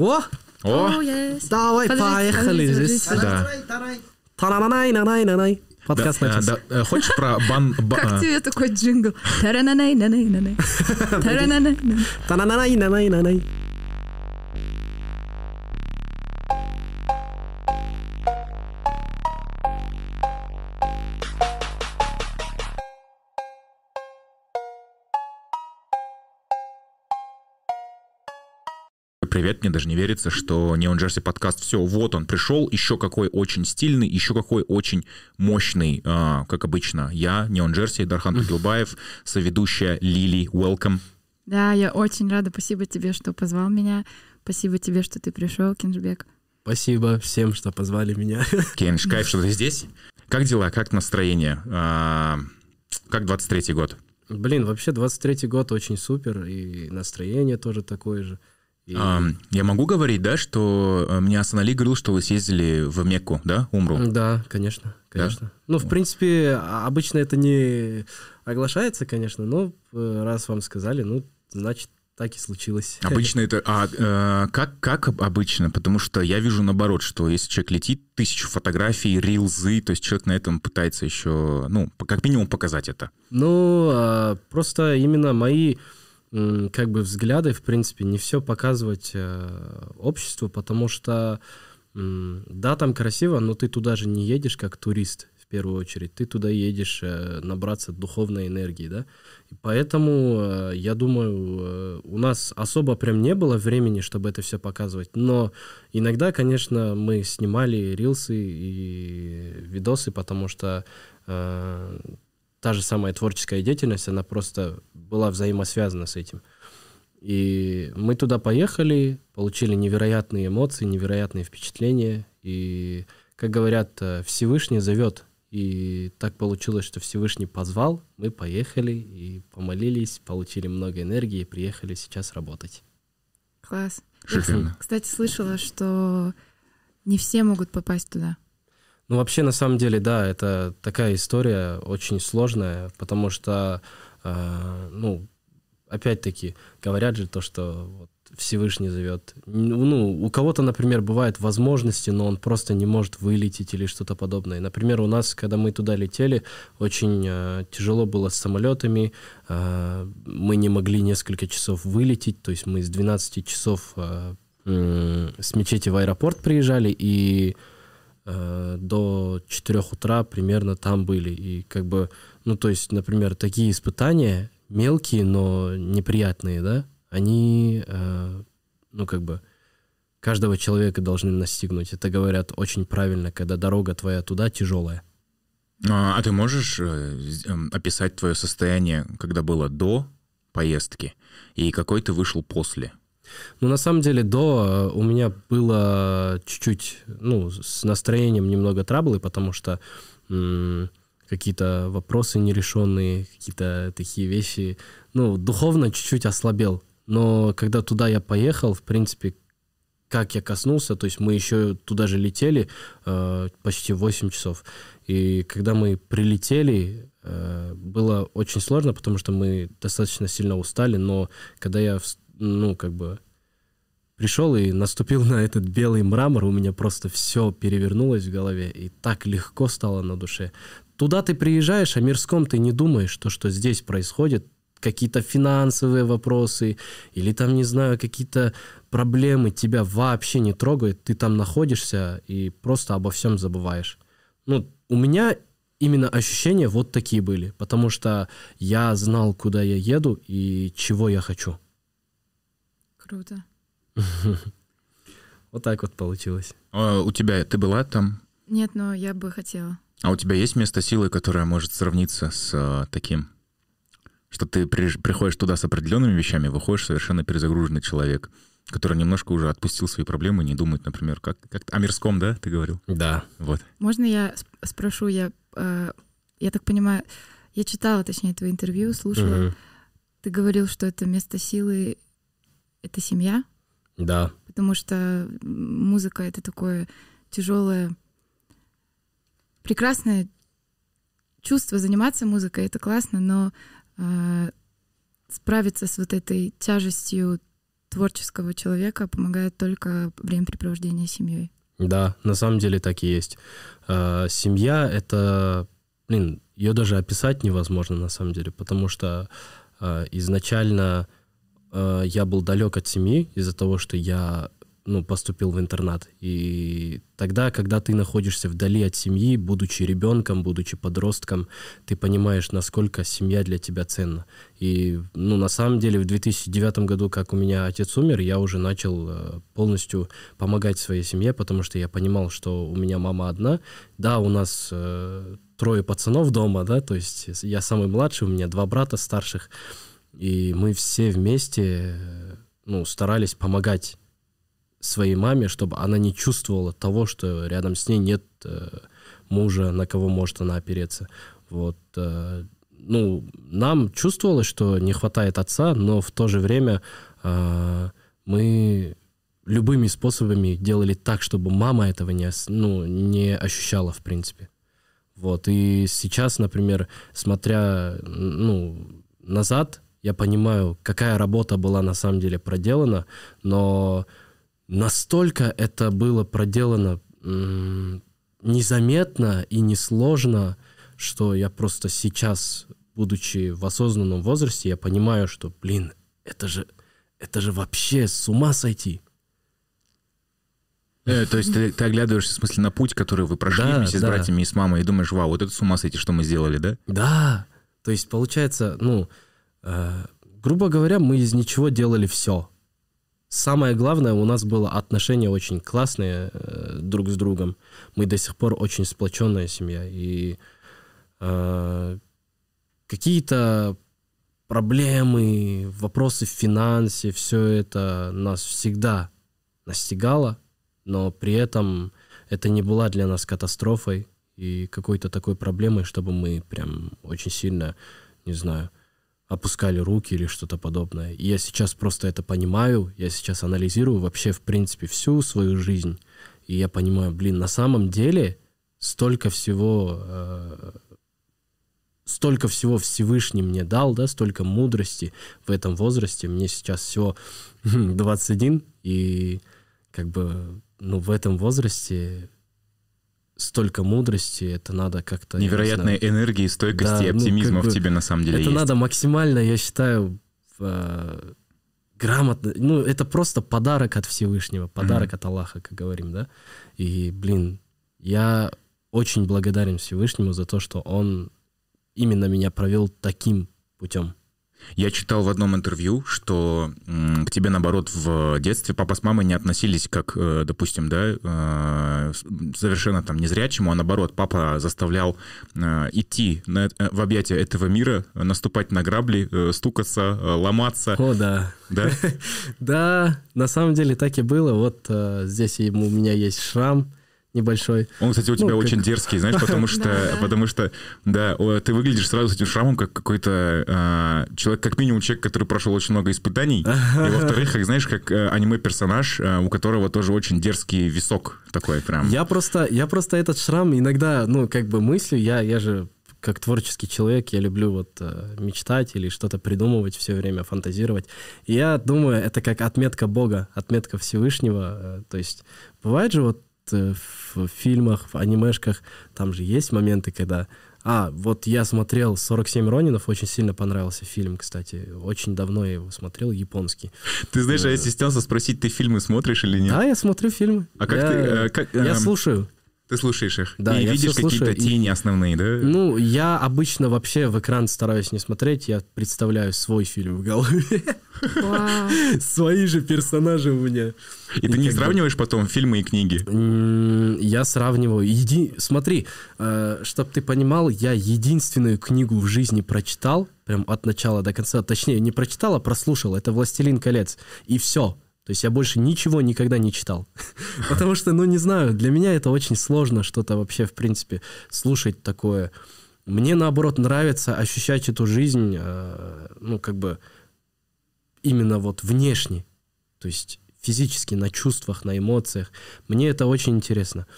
О, О, Oh, давай, поехали здесь. да. Та-на-на-най-на-най-на-най. Да, Подкаст э, начался. да, э, хочешь про бан... ба- Как э, тебе такой джингл? Тарананай-нанай-нанай. Тарананай-нанай. Привет, мне даже не верится, что Neon Jersey подкаст, все, вот он пришел, еще какой очень стильный, еще какой очень мощный, а, как обычно. Я, Neon Jersey, Дархан Тугилбаев, соведущая Лили, welcome. Да, я очень рада. Спасибо тебе, что позвал меня. Спасибо тебе, что ты пришел, Кинжбек. Спасибо всем, что позвали меня. Кенш, кайф, что ты здесь. Как дела, как настроение? А, как 23-й год? Блин, вообще 23-й год очень супер, и настроение тоже такое же. И- А, я могу говорить, да, что э, мне Асан Али говорил, что вы съездили в Мекку, да, Умру? Да, конечно, конечно. Ну, в принципе, а- обычно это не оглашается, конечно, но э, раз вам сказали, ну, значит, так и случилось. Обычно это... А э, как, как об- обычно? Потому что я вижу наоборот, что если человек летит, тысячу фотографий, рилзы, то есть человек на этом пытается еще, ну, как минимум показать это. Ну, а, просто именно мои м, как бы взгляды, в принципе, не все показывать э, обществу, потому что да, там красиво, но ты туда же не едешь как турист в первую очередь, ты туда едешь э, набраться духовной энергии, да, и поэтому э, я думаю, у нас особо прям не было времени, чтобы это все показывать, но иногда, конечно, мы снимали рилсы и видосы, потому что та же самая творческая деятельность, она просто была взаимосвязана с этим. И мы туда поехали, получили невероятные эмоции, невероятные впечатления. И, как говорят, э, Всевышний зовет. И так получилось, что Всевышний позвал, мы поехали и помолились, получили много энергии и приехали сейчас работать. Класс. Я, Шикарно. кстати, слышала, что не все могут попасть туда. Ну, вообще, на самом деле, да, это такая история очень сложная, потому что, э, ну, опять-таки, говорят же то, что вот Всевышний зовет. Ну, у кого-то, например, бывают возможности, но он просто не может вылететь или что-то подобное. Например, у нас, когда мы туда летели, очень э, тяжело было с самолетами, э, мы не могли несколько часов вылететь, то есть мы с 12 часов э, м, с мечети в аэропорт приезжали, и э, до 4 утра примерно там были. И как бы, ну, то есть, например, такие испытания, мелкие, но неприятные, да, они, э, ну, как бы, каждого человека должны настигнуть. Это говорят очень правильно, когда дорога твоя туда тяжелая. А, а ты можешь э, эм, описать твое состояние, когда было до поездки, и какой ты вышел после? Ну, на самом деле, до э, у меня было чуть-чуть, ну, с настроением немного траблы, потому что какие-то вопросы нерешенные, какие-то такие вещи, ну, духовно чуть-чуть ослабел. Но когда туда я поехал, в принципе, как я коснулся, то есть мы еще туда же летели э, почти 8 часов. И когда мы прилетели, э, было очень сложно, потому что мы достаточно сильно устали, но когда я, ну, как бы пришел и наступил на этот белый мрамор, у меня просто все перевернулось в голове, и так легко стало на душе. Туда ты приезжаешь, а мирском ты не думаешь, то, что здесь происходит, какие-то финансовые вопросы или там, не знаю, какие-то проблемы тебя вообще не трогают, ты там находишься и просто обо всем забываешь. Ну, у меня именно ощущения вот такие были, потому что я знал, куда я еду и чего я хочу. Круто. Вот так вот получилось. А, у тебя, ты была там? Нет, но я бы хотела. А у тебя есть место силы, которое может сравниться с э, таким? Что ты при- приходишь туда с определенными вещами, выходишь совершенно перезагруженный человек, который немножко уже отпустил свои проблемы, не думает, например, как, как о мирском, да, ты говорил? Да. Вот. Можно я сп- спрошу, я, э, я так понимаю, я читала, точнее, твои интервью, слушала. Мгм. Ты говорил, что это место силы — это семья, Да. потому что музыка — это такое тяжелое, прекрасное чувство заниматься музыкой, это классно, но э, справиться с вот этой тяжестью творческого человека помогает только времяпрепровождение с семьей. Да, на самом деле так и есть. А, семья — это, блин, ее даже описать невозможно на самом деле, потому что а, изначально а, я был далек от семьи из-за того, что я ну, поступил в интернат. И тогда, когда ты находишься вдали от семьи, будучи ребенком, будучи подростком, ты понимаешь, насколько семья для тебя ценна. И, ну, на самом деле, в 2009 году, как у меня отец умер, я уже начал э, полностью помогать своей семье, потому что я понимал, что у меня мама одна. Да, у нас э, трое пацанов дома, да, то есть я самый младший, у меня два брата старших, и мы все вместе, ну, старались помогать своей маме, чтобы она не чувствовала того, что рядом с ней нет э, мужа, на кого может она опереться. Вот, э, ну, нам чувствовалось, что не хватает отца, но в то же время э, мы любыми способами делали так, чтобы мама этого не, ну, не ощущала, в принципе. Вот, и сейчас, например, смотря, ну, назад, я понимаю, какая работа была на самом деле проделана, но настолько это было проделано незаметно и несложно, что я просто сейчас, будучи в осознанном возрасте, я понимаю, что, блин, это же, это же вообще с ума сойти. Э, то есть ты, ты оглядываешься, в смысле, на путь, который вы прошли да, вместе да. с братьями и с мамой, и думаешь, вау, вот это с ума сойти, что мы сделали, да? Да. То есть, получается, ну, грубо говоря, мы из ничего делали все самое главное, у нас было отношения очень классные э, друг с другом. Мы до сих пор очень сплоченная семья. И э, какие-то проблемы, вопросы в финансе, все это нас всегда настигало, но при этом это не была для нас катастрофой и какой-то такой проблемой, чтобы мы прям очень сильно, не знаю, опускали руки или что-то подобное. И я сейчас просто это понимаю, я сейчас анализирую вообще, в принципе, всю свою жизнь. И я понимаю, блин, на самом деле столько всего, э, столько всего Всевышний мне дал, да, столько мудрости в этом возрасте. Мне сейчас всего 21, и как бы, ну, в этом возрасте столько мудрости, это надо как-то... Невероятной энергии, стойкости да, и оптимизма ну, как бы, в тебе на самом деле Это есть. надо максимально, я считаю, э, грамотно... Ну, это просто подарок от Всевышнего, подарок mm-hmm. от Аллаха, как говорим, да? И, блин, я очень благодарен Всевышнему за то, что он именно меня провел таким путем. Я читал в одном интервью, что к тебе, наоборот, в детстве папа с мамой не относились как, э, допустим, да, э, совершенно там незрячему, а наоборот, папа заставлял э, идти на, в объятия этого мира, наступать на грабли, стукаться, ломаться. О, да. Да? Да, на самом деле так и было. Вот здесь у меня есть шрам, небольшой. Он, кстати, у тебя ну, очень как... дерзкий, знаешь, потому что, потому что, да, ты выглядишь сразу с этим шрамом как какой-то а, человек, как минимум человек, который прошел очень много испытаний, и во-вторых, как знаешь, как э, аниме-персонаж, э, у которого тоже очень дерзкий висок такой прям. Я просто, я просто этот шрам иногда, ну, как бы мыслю, я, я же как творческий человек, я люблю вот э, мечтать или что-то придумывать все время, фантазировать. И я думаю, это как отметка Бога, отметка Всевышнего. Э, то есть бывает же вот в фильмах, в анимешках, там же есть моменты, когда... А, вот я смотрел «47 Ронинов», очень сильно понравился фильм, кстати. Очень давно я его смотрел, японский. Ты знаешь, а я стеснялся спросить, ты фильмы смотришь или нет? Да, я смотрю фильмы. А как я, ты... Э, как, я эм... слушаю. Ты слушаешь их? Да, и я видишь какие-то тени основные, да? Ну, я обычно вообще в экран стараюсь не смотреть, я представляю свой фильм в голове. Свои же персонажи у меня. И, ты не сравниваешь потом фильмы и книги? Я сравниваю. Еди... Смотри, э, чтобы ты понимал, я единственную книгу в жизни прочитал, прям от начала до конца, точнее, не прочитал, а прослушал. Это «Властелин колец». И все. То есть я больше ничего никогда не читал. Потому что, ну, не знаю, для меня это очень сложно что-то вообще, в принципе, слушать такое. Мне, наоборот, нравится ощущать эту жизнь, э, ну, как бы, именно вот внешне. То есть физически, на чувствах, на эмоциях. Мне это очень интересно.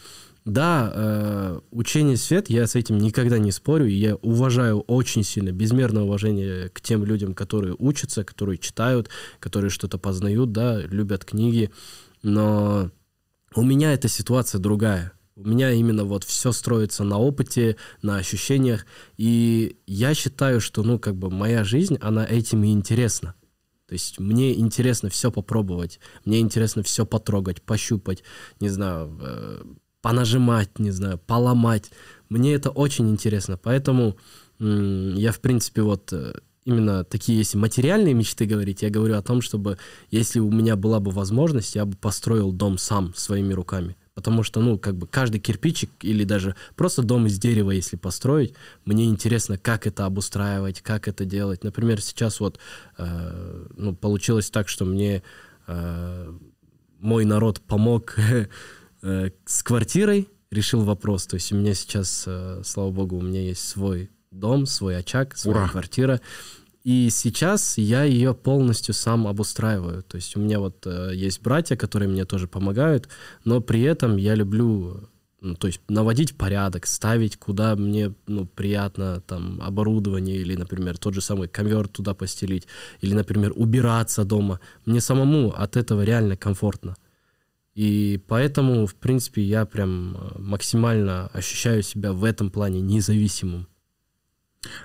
Да, э, учение свет, я с этим никогда не спорю, и я уважаю очень сильно, безмерное уважение к тем людям, которые учатся, которые читают, которые что-то познают, да, любят книги, но у меня эта ситуация другая. У меня именно вот все строится на опыте, на ощущениях, и я считаю, что, ну, как бы моя жизнь, она этим и интересна. То есть мне интересно все попробовать, мне интересно все потрогать, пощупать, не знаю, э, понажимать, не знаю, поломать. Мне это очень интересно. Поэтому я, в принципе, вот э, именно такие, если материальные мечты говорить, я говорю о том, чтобы, если у меня была бы возможность, я бы построил дом сам своими руками. Потому что, ну, как бы каждый кирпичик или даже просто дом из дерева, если построить, мне интересно, как это обустраивать, как это делать. Например, сейчас вот, э, ну, получилось так, что мне э, мой народ помог Э, с квартирой решил вопрос. То есть у меня сейчас, э, слава богу, у меня есть свой дом, свой очаг, своя Ура. квартира. И сейчас я ее полностью сам обустраиваю. То есть у меня вот э, есть братья, которые мне тоже помогают, но при этом я люблю ну, то есть наводить порядок, ставить, куда мне ну, приятно там оборудование или, например, тот же самый ковер туда постелить, или, например, убираться дома. Мне самому от этого реально комфортно. И поэтому, в принципе, я прям э, максимально ощущаю себя в этом плане независимым.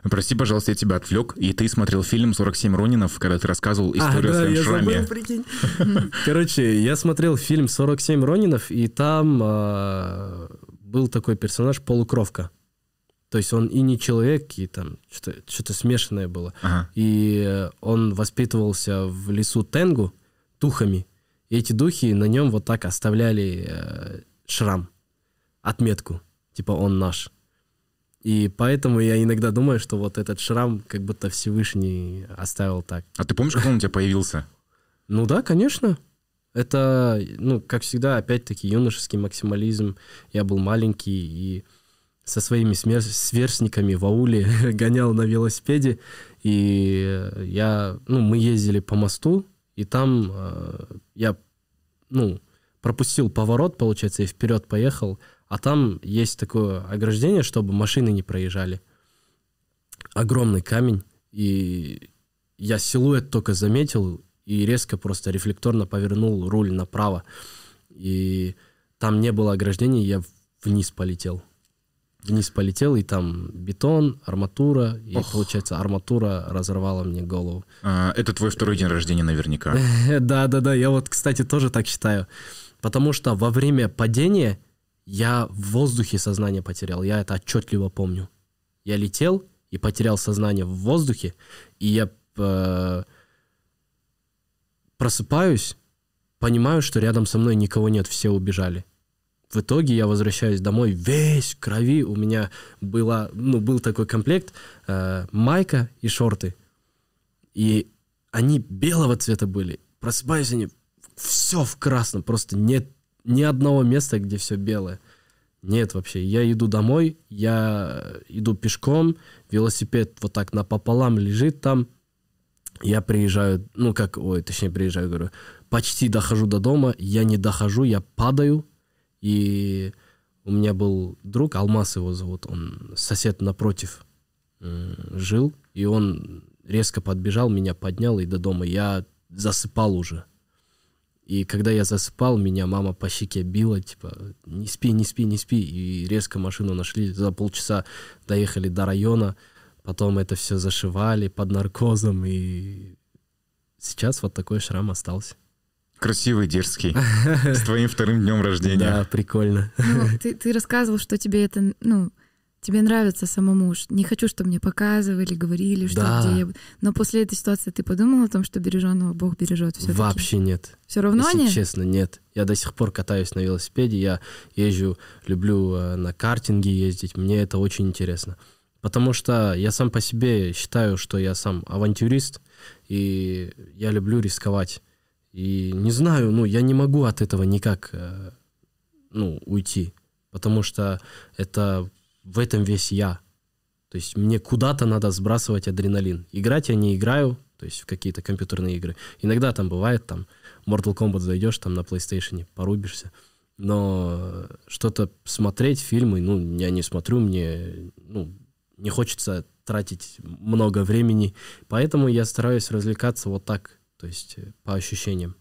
Прости, пожалуйста, я тебя отвлек, и ты смотрел фильм «47 Ронинов», когда ты рассказывал историю а, да, о своем я шраме. Забыл, прикинь. Короче, я смотрел фильм «47 Ронинов», и там э, был такой персонаж полукровка. То есть он и не человек, и там что-то, что смешанное было. Ага. И он воспитывался в лесу Тенгу тухами. И эти духи на нем вот так оставляли э, шрам, отметку, типа он наш. И поэтому я иногда думаю, что вот этот шрам как будто Всевышний оставил так. А ты помнишь, как он у тебя появился? Ну да, конечно. Это, ну, как всегда, опять-таки, юношеский максимализм. Я был маленький и со своими сверстниками в ауле гонял на велосипеде. И я, ну, мы ездили по мосту, и там э, я, ну, пропустил поворот, получается, и вперед поехал, а там есть такое ограждение, чтобы машины не проезжали. Огромный камень, и я силуэт только заметил и резко просто рефлекторно повернул руль направо. И там не было ограждения, я вниз полетел вниз полетел, и там бетон, арматура, и, Ох. получается, арматура разорвала мне голову. А, это твой второй день рождения наверняка. Да-да-да, я вот, кстати, тоже так считаю. Потому что во время падения я в воздухе сознание потерял, я это отчетливо помню. Я летел и потерял сознание в воздухе, и я э, просыпаюсь, понимаю, что рядом со мной никого нет, все убежали. В итоге я возвращаюсь домой весь в крови. У меня была, ну, был такой комплект э, майка и шорты. И они белого цвета были. Просыпаюсь они все в красном. Просто нет ни одного места, где все белое. Нет вообще. Я иду домой, я иду пешком, велосипед вот так напополам лежит там. Я приезжаю, ну как, ой, точнее приезжаю, говорю, почти дохожу до дома, я не дохожу, я падаю, и у меня был друг, Алмаз его зовут, он сосед напротив жил, и он резко подбежал, меня поднял и до дома. Я засыпал уже. И когда я засыпал, меня мама по щеке била, типа, не спи, не спи, не спи. И резко машину нашли, за полчаса доехали до района, потом это все зашивали под наркозом, и сейчас вот такой шрам остался. Красивый, дерзкий. С твоим вторым днем рождения. Да, прикольно. Ну, ты, ты рассказывал, что тебе это, ну, тебе нравится самому. Не хочу, чтобы мне показывали, говорили, что да. где я... Но после этой ситуации ты подумал о том, что береженного Бог бережет все Вообще нет. Все равно Если нет? честно, нет. Я до сих пор катаюсь на велосипеде, я езжу, люблю э, на картинге ездить, мне это очень интересно. Потому что я сам по себе считаю, что я сам авантюрист, и я люблю рисковать. И не знаю, ну, я не могу от этого никак, э, ну, уйти, потому что это в этом весь я. То есть мне куда-то надо сбрасывать адреналин. Играть я не играю, то есть в какие-то компьютерные игры. Иногда там бывает, там, Mortal Kombat зайдешь, там на PlayStation порубишься. но что-то смотреть, фильмы, ну, я не смотрю, мне, ну, не хочется тратить много времени, поэтому я стараюсь развлекаться вот так, то есть э, по ощущениям.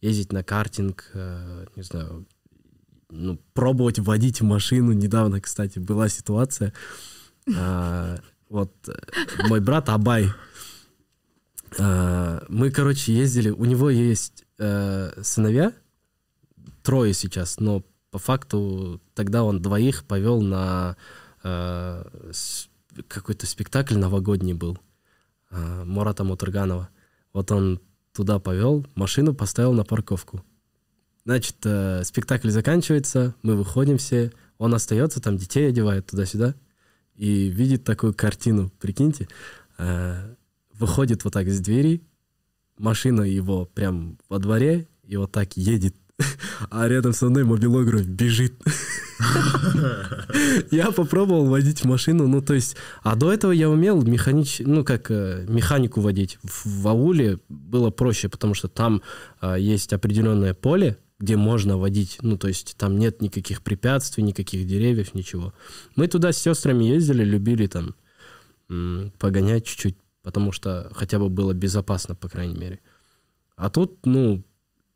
Ездить на картинг, э, не знаю, ну, пробовать водить машину. Недавно, кстати, была ситуация. А, вот э, мой брат Абай, а, мы, короче, ездили, у него есть сыновья, трое сейчас, но по факту тогда он двоих повел на какой-то спектакль новогодний был а, Мурата Мутурганова. Вот он туда повел, машину поставил на парковку. Значит, э, спектакль заканчивается, мы выходим все, он остается, там детей одевает туда-сюда, и видит такую картину, прикиньте, э, выходит вот так из двери, машина его прям во дворе, и вот так едет, а рядом со мной мобилограф бежит. Я попробовал водить машину, ну, то есть, а до этого я умел механич, ну, как э, механику водить. В, ауле было проще, потому что там э, есть определенное поле, где можно водить, ну, то есть там нет никаких препятствий, никаких деревьев, ничего. Мы туда с сестрами ездили, любили там погонять чуть-чуть, потому что хотя бы было безопасно, по крайней мере. А тут, ну,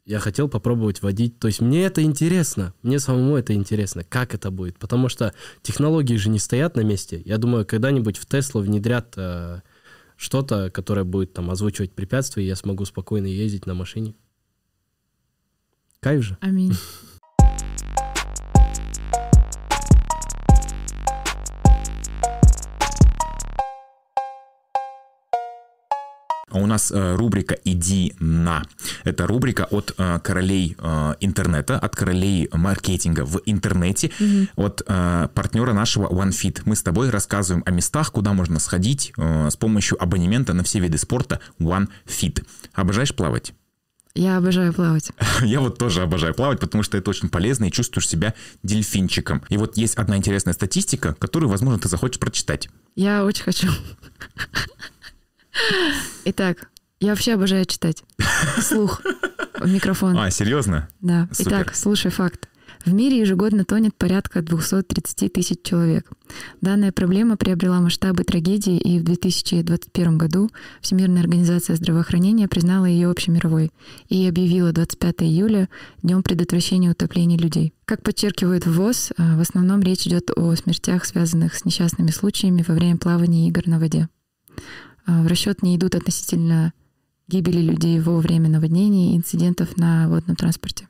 я хотел попробовать водить. То есть мне это интересно, мне самому это интересно, как это будет. Потому что технологии же не стоят на месте. Я думаю, когда-нибудь в Теслу внедрят э, что-то, которое будет там озвучивать препятствия, и я смогу спокойно ездить на машине. Кайф же. Аминь. У нас э, рубрика «Иди на». Это рубрика от э, королей э, интернета, от королей маркетинга в интернете, mm-hmm. от партнера нашего OneFit. Мы с тобой рассказываем о местах, куда можно сходить с помощью абонемента на все виды спорта OneFit. Обожаешь плавать? Я обожаю плавать. Я вот тоже обожаю плавать, потому что это очень полезно и чувствуешь себя дельфинчиком. И вот есть одна интересная статистика, которую, возможно, ты захочешь прочитать. Я очень хочу. Итак, я вообще обожаю читать. Слух. Микрофон. А, серьезно? Да. Супер. Итак, слушай факт. В мире ежегодно тонет порядка 230 тысяч человек. Данная проблема приобрела масштабы трагедии, и в 2021 году Всемирная организация здравоохранения признала ее общемировой и объявила 25 июля днем предотвращения утопления людей. Как подчеркивает ВОЗ, э, в основном речь идет о смертях, связанных с несчастными случаями во время плавания игр на воде. Э, в расчет не идут относительно гибели людей во время наводнений и инцидентов на водном транспорте.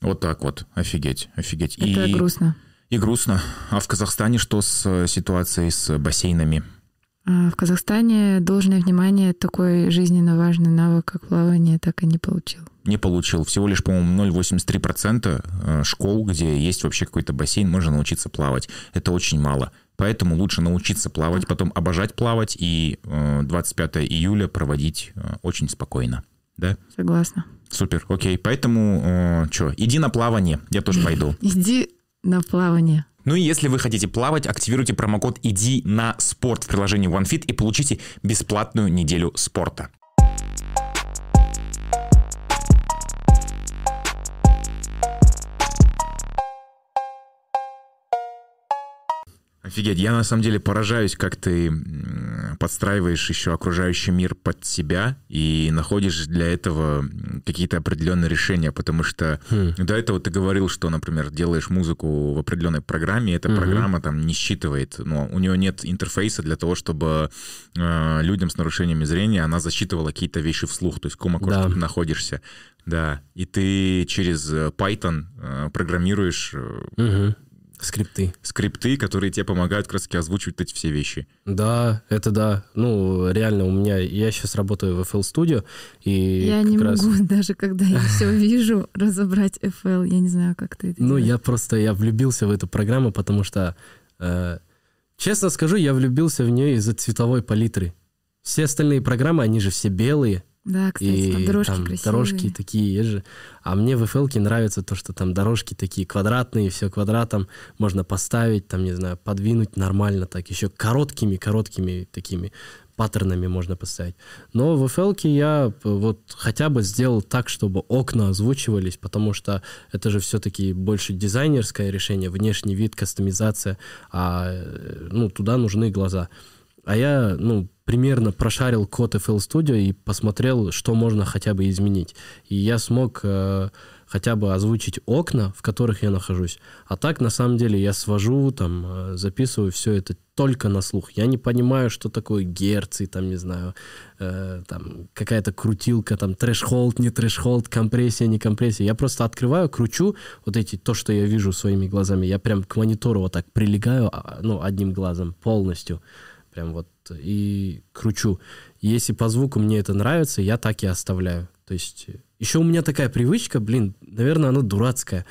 Вот так вот. Офигеть, офигеть. Это и, грустно. И грустно. А в Казахстане что с ситуацией с бассейнами? А в Казахстане должное внимание такой жизненно важный навык, как плавание, так и не получил. Не получил. Всего лишь, по-моему, 0,83% э, школ, где есть вообще какой-то бассейн, можно научиться плавать. Это очень мало. Поэтому лучше научиться плавать, потом обожать плавать и 25 э, июля проводить очень спокойно. Да? Согласна. Супер, окей. Поэтому, э, что, иди на плавание, я тоже пойду. Иди на плавание. Ну и если вы хотите плавать, активируйте промокод «Иди на спорт» в приложении OneFit и получите бесплатную неделю спорта. Офигеть, я на самом деле поражаюсь, как ты подстраиваешь еще окружающий мир под себя и находишь для этого какие-то определенные решения, потому что хм. до этого ты говорил, что, например, делаешь музыку в определенной программе, и эта угу. программа там не считывает, но у нее нет интерфейса для того, чтобы э, людям с нарушениями зрения она засчитывала какие-то вещи вслух, то есть окошке да. ты находишься. Да, и ты через Python э, программируешь угу Скрипты. Скрипты, которые тебе помогают как раз таки озвучивать эти все вещи. Да, это да. Ну, реально, у меня... Я сейчас работаю в FL Studio, и Я не раз... могу даже, когда я все вижу, разобрать FL. Я не знаю, как ты это Ну, я просто... Я влюбился в эту программу, потому что... Э, честно скажу, я влюбился в нее из-за цветовой палитры. Все остальные программы, они же все белые, да, кстати, и там дорожки там красивые. Дорожки такие есть же. А мне в FL нравится то, что там дорожки такие квадратные, все квадратом можно поставить, там, не знаю, подвинуть нормально так, еще короткими-короткими такими паттернами можно поставить. Но в FL я вот хотя бы сделал так, чтобы окна озвучивались, потому что это же все-таки больше дизайнерское решение, внешний вид, кастомизация, а э, ну, туда нужны глаза. А я, ну, примерно прошарил код FL Studio и посмотрел, что можно хотя бы изменить. И я смог э, хотя бы озвучить окна, в которых я нахожусь. А так, на самом деле, я свожу, там, э, записываю все это только на слух. Я не понимаю, что такое герцы, там, не знаю, э, там, какая-то крутилка, там, threshold, не threshold, компрессия, не компрессия. Я просто открываю, кручу вот эти, то, что я вижу своими глазами. Я прям к монитору вот так прилегаю, а, ну, одним глазом полностью. Прям вот и кручу. Если по звуку мне это нравится, я так и оставляю. То есть еще у меня такая привычка, блин, наверное, она дурацкая.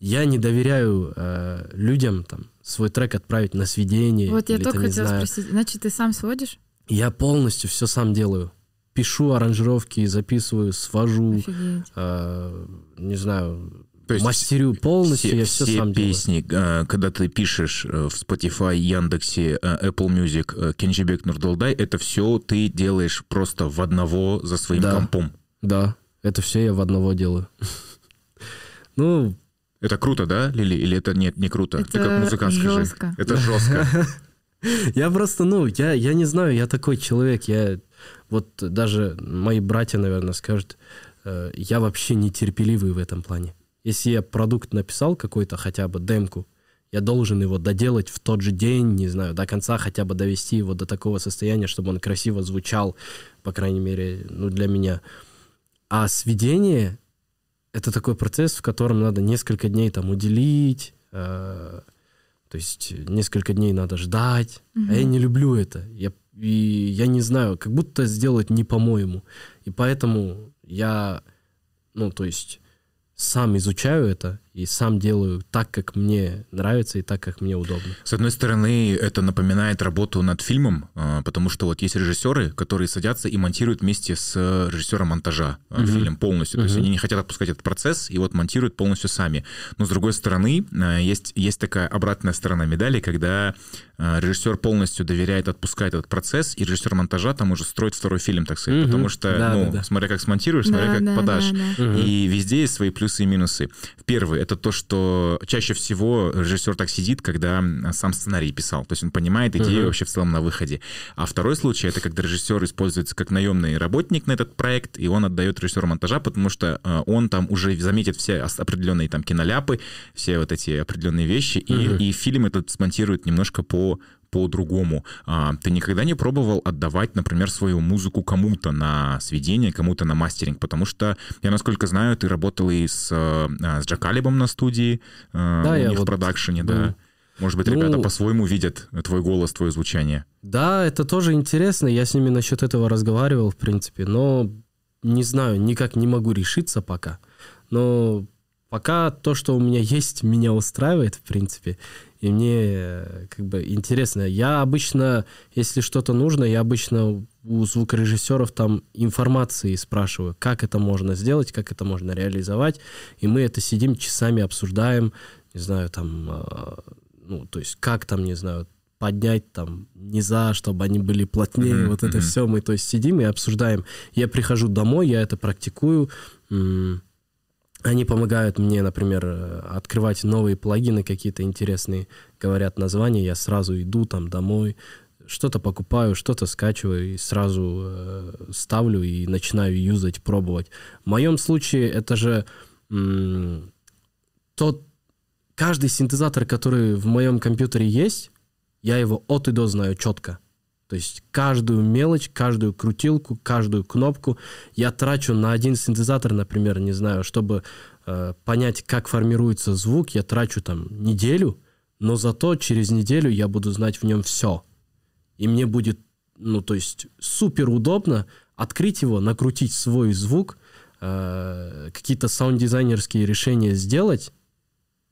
Я не доверяю э, людям там свой трек отправить на сведение. Вот я или, только там, хотела знаю. спросить, значит, ты сам сводишь? Я полностью все сам делаю. Пишу аранжировки, записываю, свожу, Офигеть. э, не знаю, То есть мастерю полностью, все, я все, все сам делаю. песни, э, когда ты пишешь э, в Spotify, Яндексе, э, Apple Music, э, Кенжибек Нурдалдай, это все ты делаешь просто в одного за своим Да. компом. Да, это все я в одного делаю. Ну, Это круто, да, Лили? Или это нет, не круто? ты Это как музыкант скажи. жестко. Это жестко. Я просто, ну, я, я не знаю, я такой человек, я вот даже мои братья, наверное, скажут, я вообще нетерпеливый в этом плане. Если я продукт написал какой-то хотя бы демку, я должен его доделать в тот же день, не знаю, до конца хотя бы довести его до такого состояния, чтобы он красиво звучал, по крайней мере, ну, для меня. А сведение — это такой процесс, в котором надо несколько дней там уделить, э, то есть несколько дней надо ждать. А я не люблю это. Я, и я не знаю, как будто сделать не по-моему. И поэтому я, ну, то есть сам изучаю это и сам делаю так, как мне нравится и так, как мне удобно. С одной стороны, это напоминает работу над фильмом, а, потому что вот есть режиссеры, которые садятся и монтируют вместе с режиссером монтажа Мгм. фильм полностью. То есть они не хотят отпускать этот процесс и вот монтируют полностью сами. Но с другой стороны, а, есть, есть такая обратная сторона медали, когда режиссер полностью доверяет, отпускает этот процесс, и режиссер монтажа там уже строит второй фильм, так сказать. Мгм. Потому что, Да, ну, да, да. смотря как смонтируешь, смотря Да, как да, подашь. да, да. И везде есть свои плюсы и минусы. Первый — это то, что чаще всего режиссер так сидит, когда м, сам сценарий писал. То есть он понимает идею Мгм. вообще в целом на выходе. А второй случай — это когда режиссер используется как наемный работник на этот проект, и он отдает режиссеру монтажа, потому что э, он там уже заметит все определенные там киноляпы, все вот эти определенные вещи, и, Мгм. и фильм этот смонтирует немножко по по-другому. А, ты никогда не пробовал отдавать, например, свою музыку кому-то на сведение, кому-то на мастеринг? Потому что, я насколько знаю, ты работал и с, э, с Джакалибом на студии, э, Да, у них в вот продакшене, был. да. Может быть, Ну, ребята по-своему видят твой голос, твое звучание. Да, это тоже интересно. Я с ними насчет этого разговаривал, в принципе, но не знаю, никак не могу решиться пока. Но пока то, что у меня есть, меня устраивает, в принципе. И мне э, как бы интересно. Я обычно, если что-то нужно, я обычно у звукорежиссеров там информации спрашиваю, как это можно сделать, как это можно реализовать. И мы это сидим часами обсуждаем, не знаю, там, э, ну, то есть как там, не знаю, поднять там низа, чтобы они были плотнее, Мгм, вот это мгм. все мы, то есть сидим и обсуждаем. Я прихожу домой, я это практикую. Они помогают мне, например, э, открывать новые плагины какие-то интересные, говорят названия, я сразу иду там домой, что-то покупаю, что-то скачиваю и сразу э, ставлю и начинаю юзать, пробовать. В моем случае это же м, тот каждый синтезатор, который в моем компьютере есть, я его от и до знаю четко. То есть каждую мелочь, каждую крутилку, каждую кнопку я трачу на один синтезатор, например, не знаю, чтобы э, понять, как формируется звук, я трачу там неделю, но зато через неделю я буду знать в нем все. И мне будет, ну, то есть супер удобно открыть его, накрутить свой звук, э, какие-то саунд-дизайнерские решения сделать,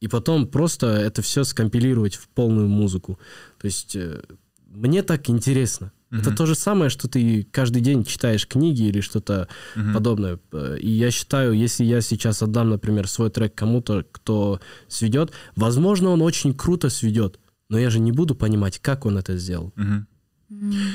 и потом просто это все скомпилировать в полную музыку. То есть э, мне так интересно. Это Мгм. то же самое, что ты каждый день читаешь книги или что-то Мгм. подобное. Э, И я считаю, если я сейчас отдам, например, свой трек кому-то, кто сведет, возможно, он очень круто сведет, но я же не буду понимать, как он это сделал. Мгм.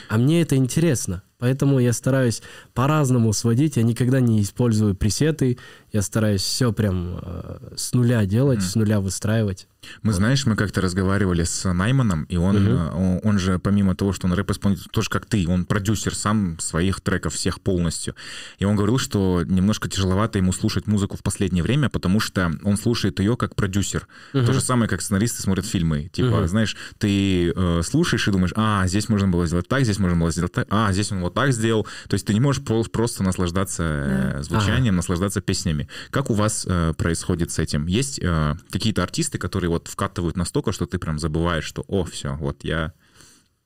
А мне это интересно. Поэтому я стараюсь по-разному сводить. Я никогда не использую пресеты. Я стараюсь все прям э, с нуля делать, mm. с нуля выстраивать. Мы, вот. знаешь, мы как-то разговаривали с Найманом, и он, угу. он, же, помимо того, что он рэп-исполнитель, тоже как ты, он продюсер сам своих треков всех полностью. И он говорил, что немножко тяжеловато ему слушать музыку в последнее время, потому что он слушает ее как продюсер. Угу. То же самое, как сценаристы смотрят фильмы. Типа, угу. знаешь, ты э, слушаешь и думаешь, а, здесь можно было сделать так, здесь можно было сделать так, а, здесь он вот так сделал. То есть ты не можешь просто наслаждаться э, да. звучанием, ага. наслаждаться песнями. Как у вас э, происходит с этим? Есть э, какие-то артисты, которые вот вкатывают настолько, что ты прям забываешь, что, о, все, вот я...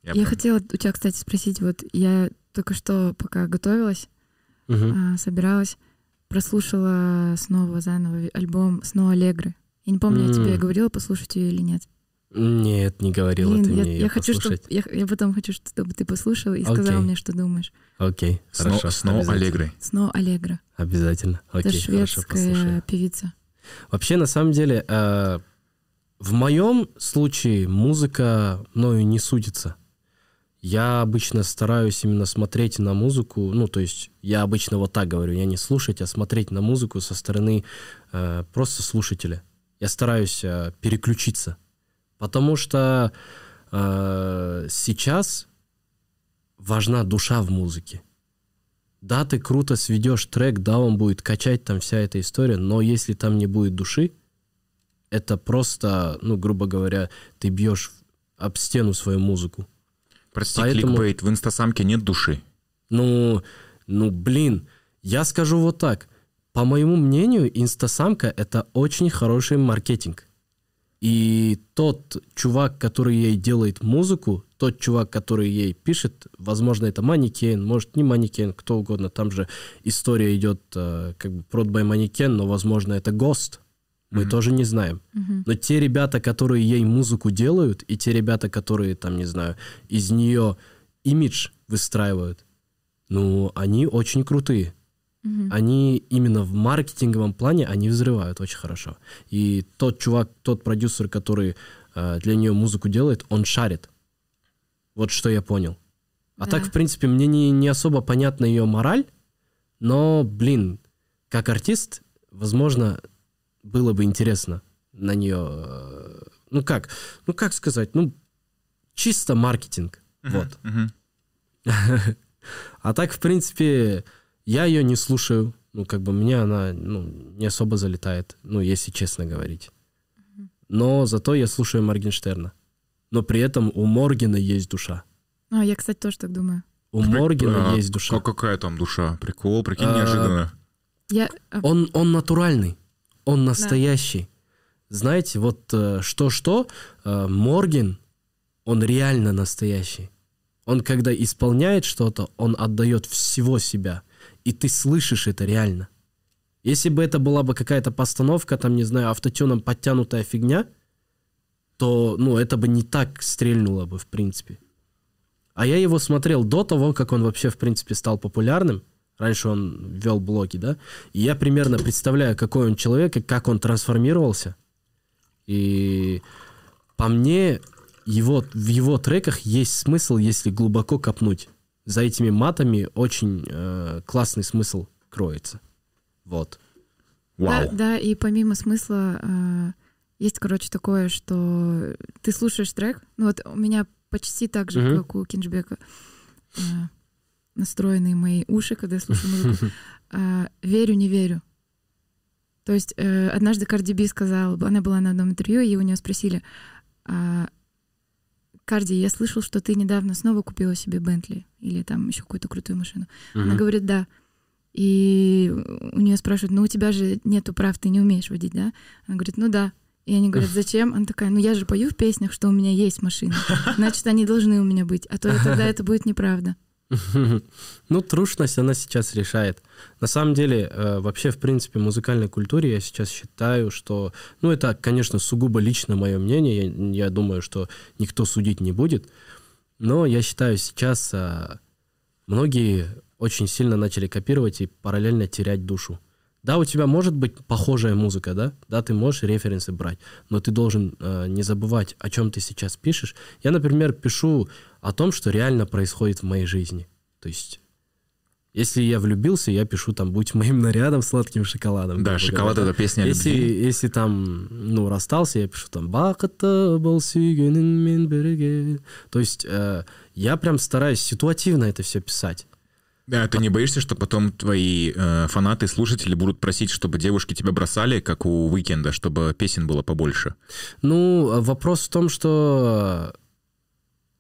Я, я прям... хотела у тебя, кстати, спросить, вот я только что, пока готовилась, угу. а, собиралась, прослушала снова заново альбом «Снова Аллегры». Я не помню, mm. я тебе говорила послушать ее или нет. Нет, не говорила Блин, ты я, мне я хочу, чтобы я, я потом хочу, чтобы ты послушал и okay. сказал мне, что думаешь. Окей, okay, хорошо. Сно Аллегры. Сно Аллегры. Обязательно. Окей, Это шведская хорошо, певица. Вообще, на самом деле, э, в моем случае музыка мною не судится. Я обычно стараюсь именно смотреть на музыку, ну, то есть я обычно вот так говорю, я не слушать, а смотреть на музыку со стороны э, просто слушателя. Я стараюсь э, переключиться, потому что э, сейчас важна душа в музыке. Да, ты круто сведешь трек, да, он будет качать там вся эта история, но если там не будет души, это просто, ну, грубо говоря, ты бьешь об стену свою музыку. Прости, Поэтому... кликбейт, в инстасамке нет души. Ну, ну, блин, я скажу вот так. По моему мнению, инстасамка — это очень хороший маркетинг. И тот чувак, который ей делает музыку, тот чувак, который ей пишет, возможно, это манекен, может, не манекен, кто угодно. Там же история идет э, как бы прод by манекен, но, возможно, это ГОСТ. Мы mm-hmm. тоже не знаем. Mm-hmm. Но те ребята, которые ей музыку делают, и те ребята, которые, там, не знаю, из нее имидж выстраивают, ну, они очень крутые. Mm-hmm. Они именно в маркетинговом плане, они взрывают очень хорошо. И тот чувак, тот продюсер, который э, для нее музыку делает, он шарит. Вот что я понял. А да. так, в принципе, мне не, не особо понятна ее мораль, но, блин, как артист, возможно, было бы интересно на нее, э, ну как, ну как сказать, ну чисто маркетинг, uh-huh, вот. Uh-huh. а так, в принципе, я ее не слушаю, ну как бы мне она ну, не особо залетает, ну если честно говорить. Но зато я слушаю Моргенштерна. Но при этом у Моргена есть душа. А, я, кстати, тоже так думаю. У Моргена а, есть душа. Какая там душа? Прикол, прикинь, а, неожиданно. Я... А он, он натуральный он настоящий. Да. Знаете, вот э, что-что, э, Морген, он реально настоящий. Он, когда исполняет что-то, он отдает всего себя. И ты слышишь это реально. Если бы это была бы какая-то постановка, там, не знаю, автотюном подтянутая фигня, то, ну, это бы не так стрельнуло бы, в принципе. А я его смотрел до того, как он вообще, в принципе, стал популярным. Раньше он вел блоги, да? И я примерно представляю, какой он человек и как он трансформировался. И по мне, его, в его треках есть смысл, если глубоко копнуть. За этими матами очень э, классный смысл кроется. Вот. Вау. Да, да, и помимо смысла э, есть, короче, такое, что ты слушаешь трек. Ну вот у меня почти так же, угу. как у Кинжбека. Э, настроенные мои уши, когда я слушаю музыку. А, верю, не верю. То есть э, однажды Карди Би сказала, она была на одном интервью, и у нее спросили, а, Карди, я слышал, что ты недавно снова купила себе Бентли или там еще какую-то крутую машину. Uh-huh. Она говорит, да. И у нее спрашивают, ну у тебя же нету прав, ты не умеешь водить, да? Она говорит, ну да. И они говорят, зачем? Она такая, ну я же пою в песнях, что у меня есть машина. Значит, они должны у меня быть, а то тогда это будет неправда. Ну, трушность она сейчас решает. На самом деле, э, вообще, в принципе, музыкальной культуре я сейчас считаю, что... Ну, это, конечно, сугубо лично мое мнение. Я, я думаю, что никто судить не будет. Но я считаю, сейчас а, многие очень сильно начали копировать и параллельно терять душу. Да, у тебя может быть похожая музыка, да, да, ты можешь референсы брать, но ты должен э, не забывать, о чем ты сейчас пишешь. Я, например, пишу о том, что реально происходит в моей жизни. То есть если я влюбился, я пишу там «Будь моим нарядом сладким шоколадом». Да, «Шоколад» — это песня если, любви. Если там, ну, расстался, я пишу там «Бақытты был сүйгеніңмен бірге». То есть э, я прям стараюсь ситуативно это все писать. Да, ты не боишься, что потом твои э, фанаты, слушатели будут просить, чтобы девушки тебя бросали, как у Уикенда, чтобы песен было побольше? Ну, вопрос в том, что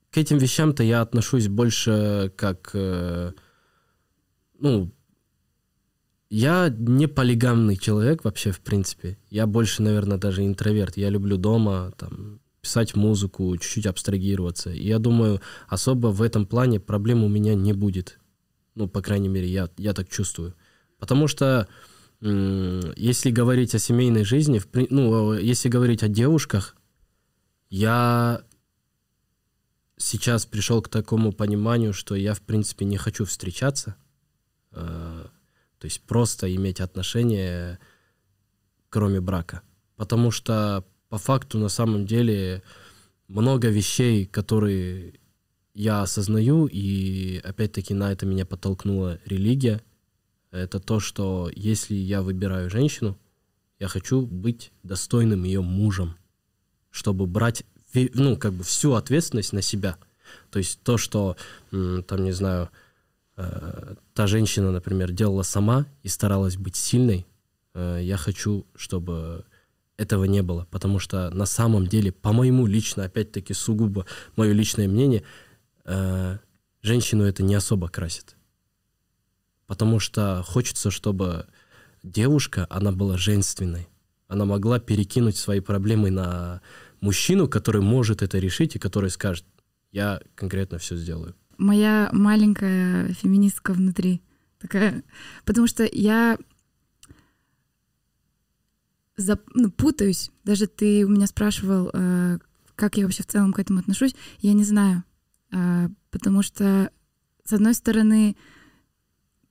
к этим вещам-то я отношусь больше как... Э, ну, я не полигамный человек вообще, в принципе. Я больше, наверное, даже интроверт. Я люблю дома там, писать музыку, чуть-чуть абстрагироваться. И я думаю, особо в этом плане проблем у меня не будет. Ну, по крайней мере, я, я так чувствую. Потому что если говорить о семейной жизни, ну, если говорить о девушках, я сейчас пришел к такому пониманию, что я, в принципе, не хочу встречаться – Э, то есть просто иметь отношения, кроме брака. Потому что по факту на самом деле много вещей, которые я осознаю, и опять-таки на это меня подтолкнула религия, это то, что если я выбираю женщину, я хочу быть достойным ее мужем, чтобы брать ну, как бы всю ответственность на себя. То есть то, что, там, не знаю, Э, та женщина, например, делала сама и старалась быть сильной, э, я хочу, чтобы этого не было, потому что на самом деле, по моему лично, опять-таки сугубо мое личное мнение, э, женщину это не особо красит. Потому что хочется, чтобы девушка, она была женственной. Она могла перекинуть свои проблемы на мужчину, который может это решить и который скажет, я конкретно все сделаю моя маленькая феминистка внутри. Такая. Потому что я зап... ну, путаюсь. Даже ты у меня спрашивал, э, как я вообще в целом к этому отношусь. Я не знаю. Э, потому что, с одной стороны,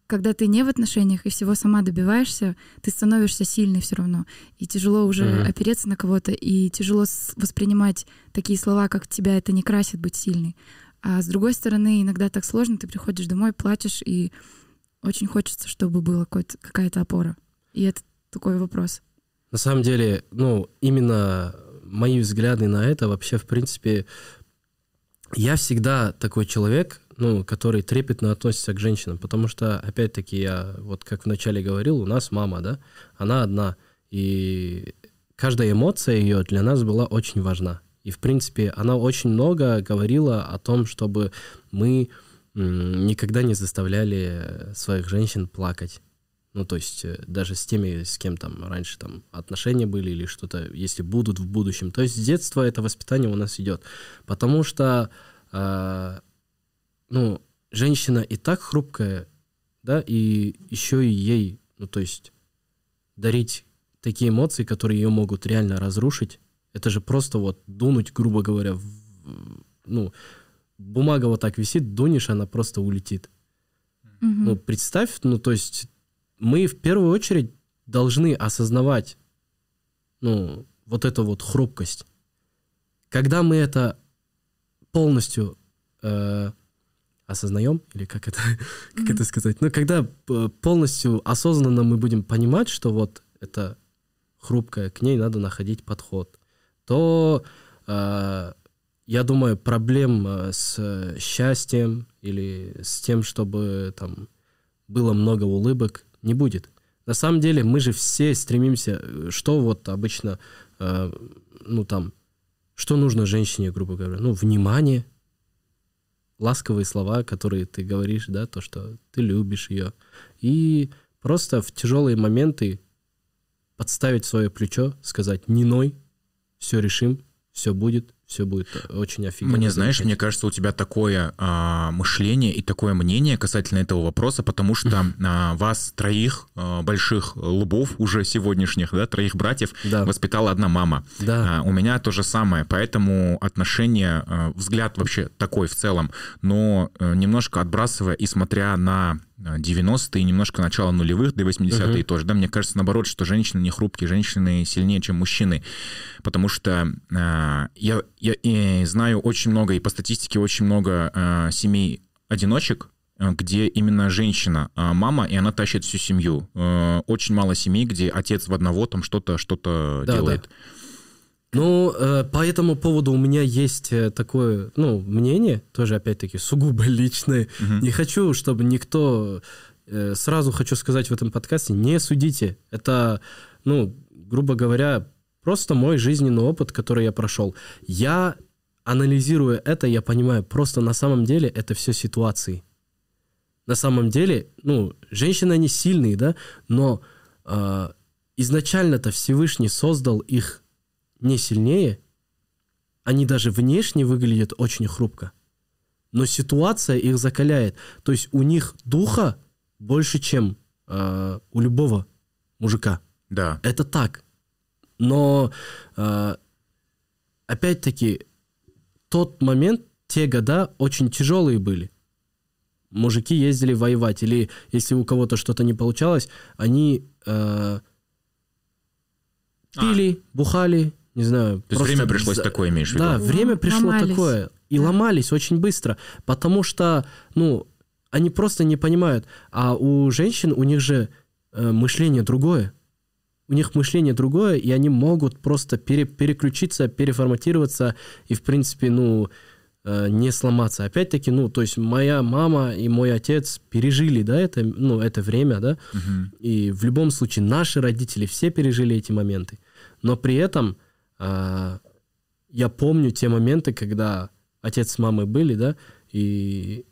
когда ты не в отношениях и всего сама добиваешься, ты становишься сильной все равно. И тяжело уже mm-hmm. опереться на кого-то, и тяжело воспринимать такие слова, как тебя это не красит быть сильной. А с другой стороны, иногда так сложно, ты приходишь домой, плачешь, и очень хочется, чтобы была какая-то опора. И это такой вопрос. На самом деле, ну, именно мои взгляды на это вообще, в принципе, я всегда такой человек, ну, который трепетно относится к женщинам, потому что, опять-таки, я, вот как вначале говорил, у нас мама, да, она одна, и каждая эмоция ее для нас была очень важна. И, в принципе, она очень много говорила о том, чтобы мы никогда не заставляли своих женщин плакать. Ну, то есть э, даже с теми, с кем там раньше там отношения были или что-то, если будут в будущем. То есть с детства это воспитание у нас идет. Потому что, э, ну, женщина и так хрупкая, да, и еще и ей, ну, то есть дарить такие эмоции, которые ее могут реально разрушить, это же просто вот дунуть, грубо говоря, в, ну, бумага вот так висит, дунешь, она просто улетит. Угу. Ну, представь, ну, то есть мы в первую очередь должны осознавать, ну, вот эту вот хрупкость. Когда мы это полностью э, осознаем, или как это, как это сказать, ну, когда полностью осознанно мы будем понимать, что вот это хрупкое, к ней надо находить подход то, э, я думаю, проблем э, с счастьем или с тем, чтобы там было много улыбок, не будет. На самом деле мы же все стремимся, э, что вот обычно, э, ну там, что нужно женщине, грубо говоря, ну внимание, ласковые слова, которые ты говоришь, да, то, что ты любишь ее, и просто в тяжелые моменты подставить свое плечо, сказать «не ной», все решим, все будет, все будет очень офигенно. Мне, знаешь, мне кажется, у тебя такое а, мышление и такое мнение касательно этого вопроса, потому что а, вас троих а, больших лбов уже сегодняшних, да, троих братьев Да. воспитала одна мама. Да. А, у меня то же самое, поэтому отношение, а, взгляд вообще такой в целом, но э, немножко отбрасывая и смотря на а, 90-е, немножко начало нулевых, до 80-е Мгм. тоже, да, мне кажется, наоборот, что женщины не хрупкие, женщины сильнее, чем мужчины, потому что а, я, я и знаю очень много, и по статистике очень много а, семей одиночек, а, где именно женщина, мама, и она тащит всю семью. Э, Очень мало семей, где отец в одного там что-то что-то Да, делает. Ну, э, по этому поводу у меня есть э, такое, ну, мнение, тоже, опять-таки, сугубо личное. Мгм. Не хочу, чтобы никто... э, Сразу хочу сказать в этом подкасте, не судите. Это, ну, грубо говоря, просто мой жизненный опыт, который я прошел. Я, анализируя это, я понимаю, просто на самом деле это все ситуации. На самом деле, ну, женщины, они сильные, да, но э, изначально-то Всевышний создал их не сильнее, они даже внешне выглядят очень хрупко. Но ситуация их закаляет. То есть у них духа больше, чем э, у любого мужика. Да. Это так. Но э, опять-таки тот момент, те года очень тяжелые были. Мужики ездили воевать, или если у кого-то что-то не получалось, они э, пили, бухали, не знаю. То есть время пришлось такое, имеешь в виду? Да, время пришло Ломались. такое. И Да. ломались очень быстро, потому что, ну, они просто не понимают. А у женщин, у них же э, мышление другое. У них мышление другое, и они могут просто пере- переключиться, переформатироваться и, в принципе, ну, э, не сломаться. Опять-таки, ну, то есть моя мама и мой отец пережили, да, это, ну, это время, да, Мгм. и в любом случае наши родители все пережили эти моменты. Но при этом я помню те моменты, когда отец с мамой были, да, и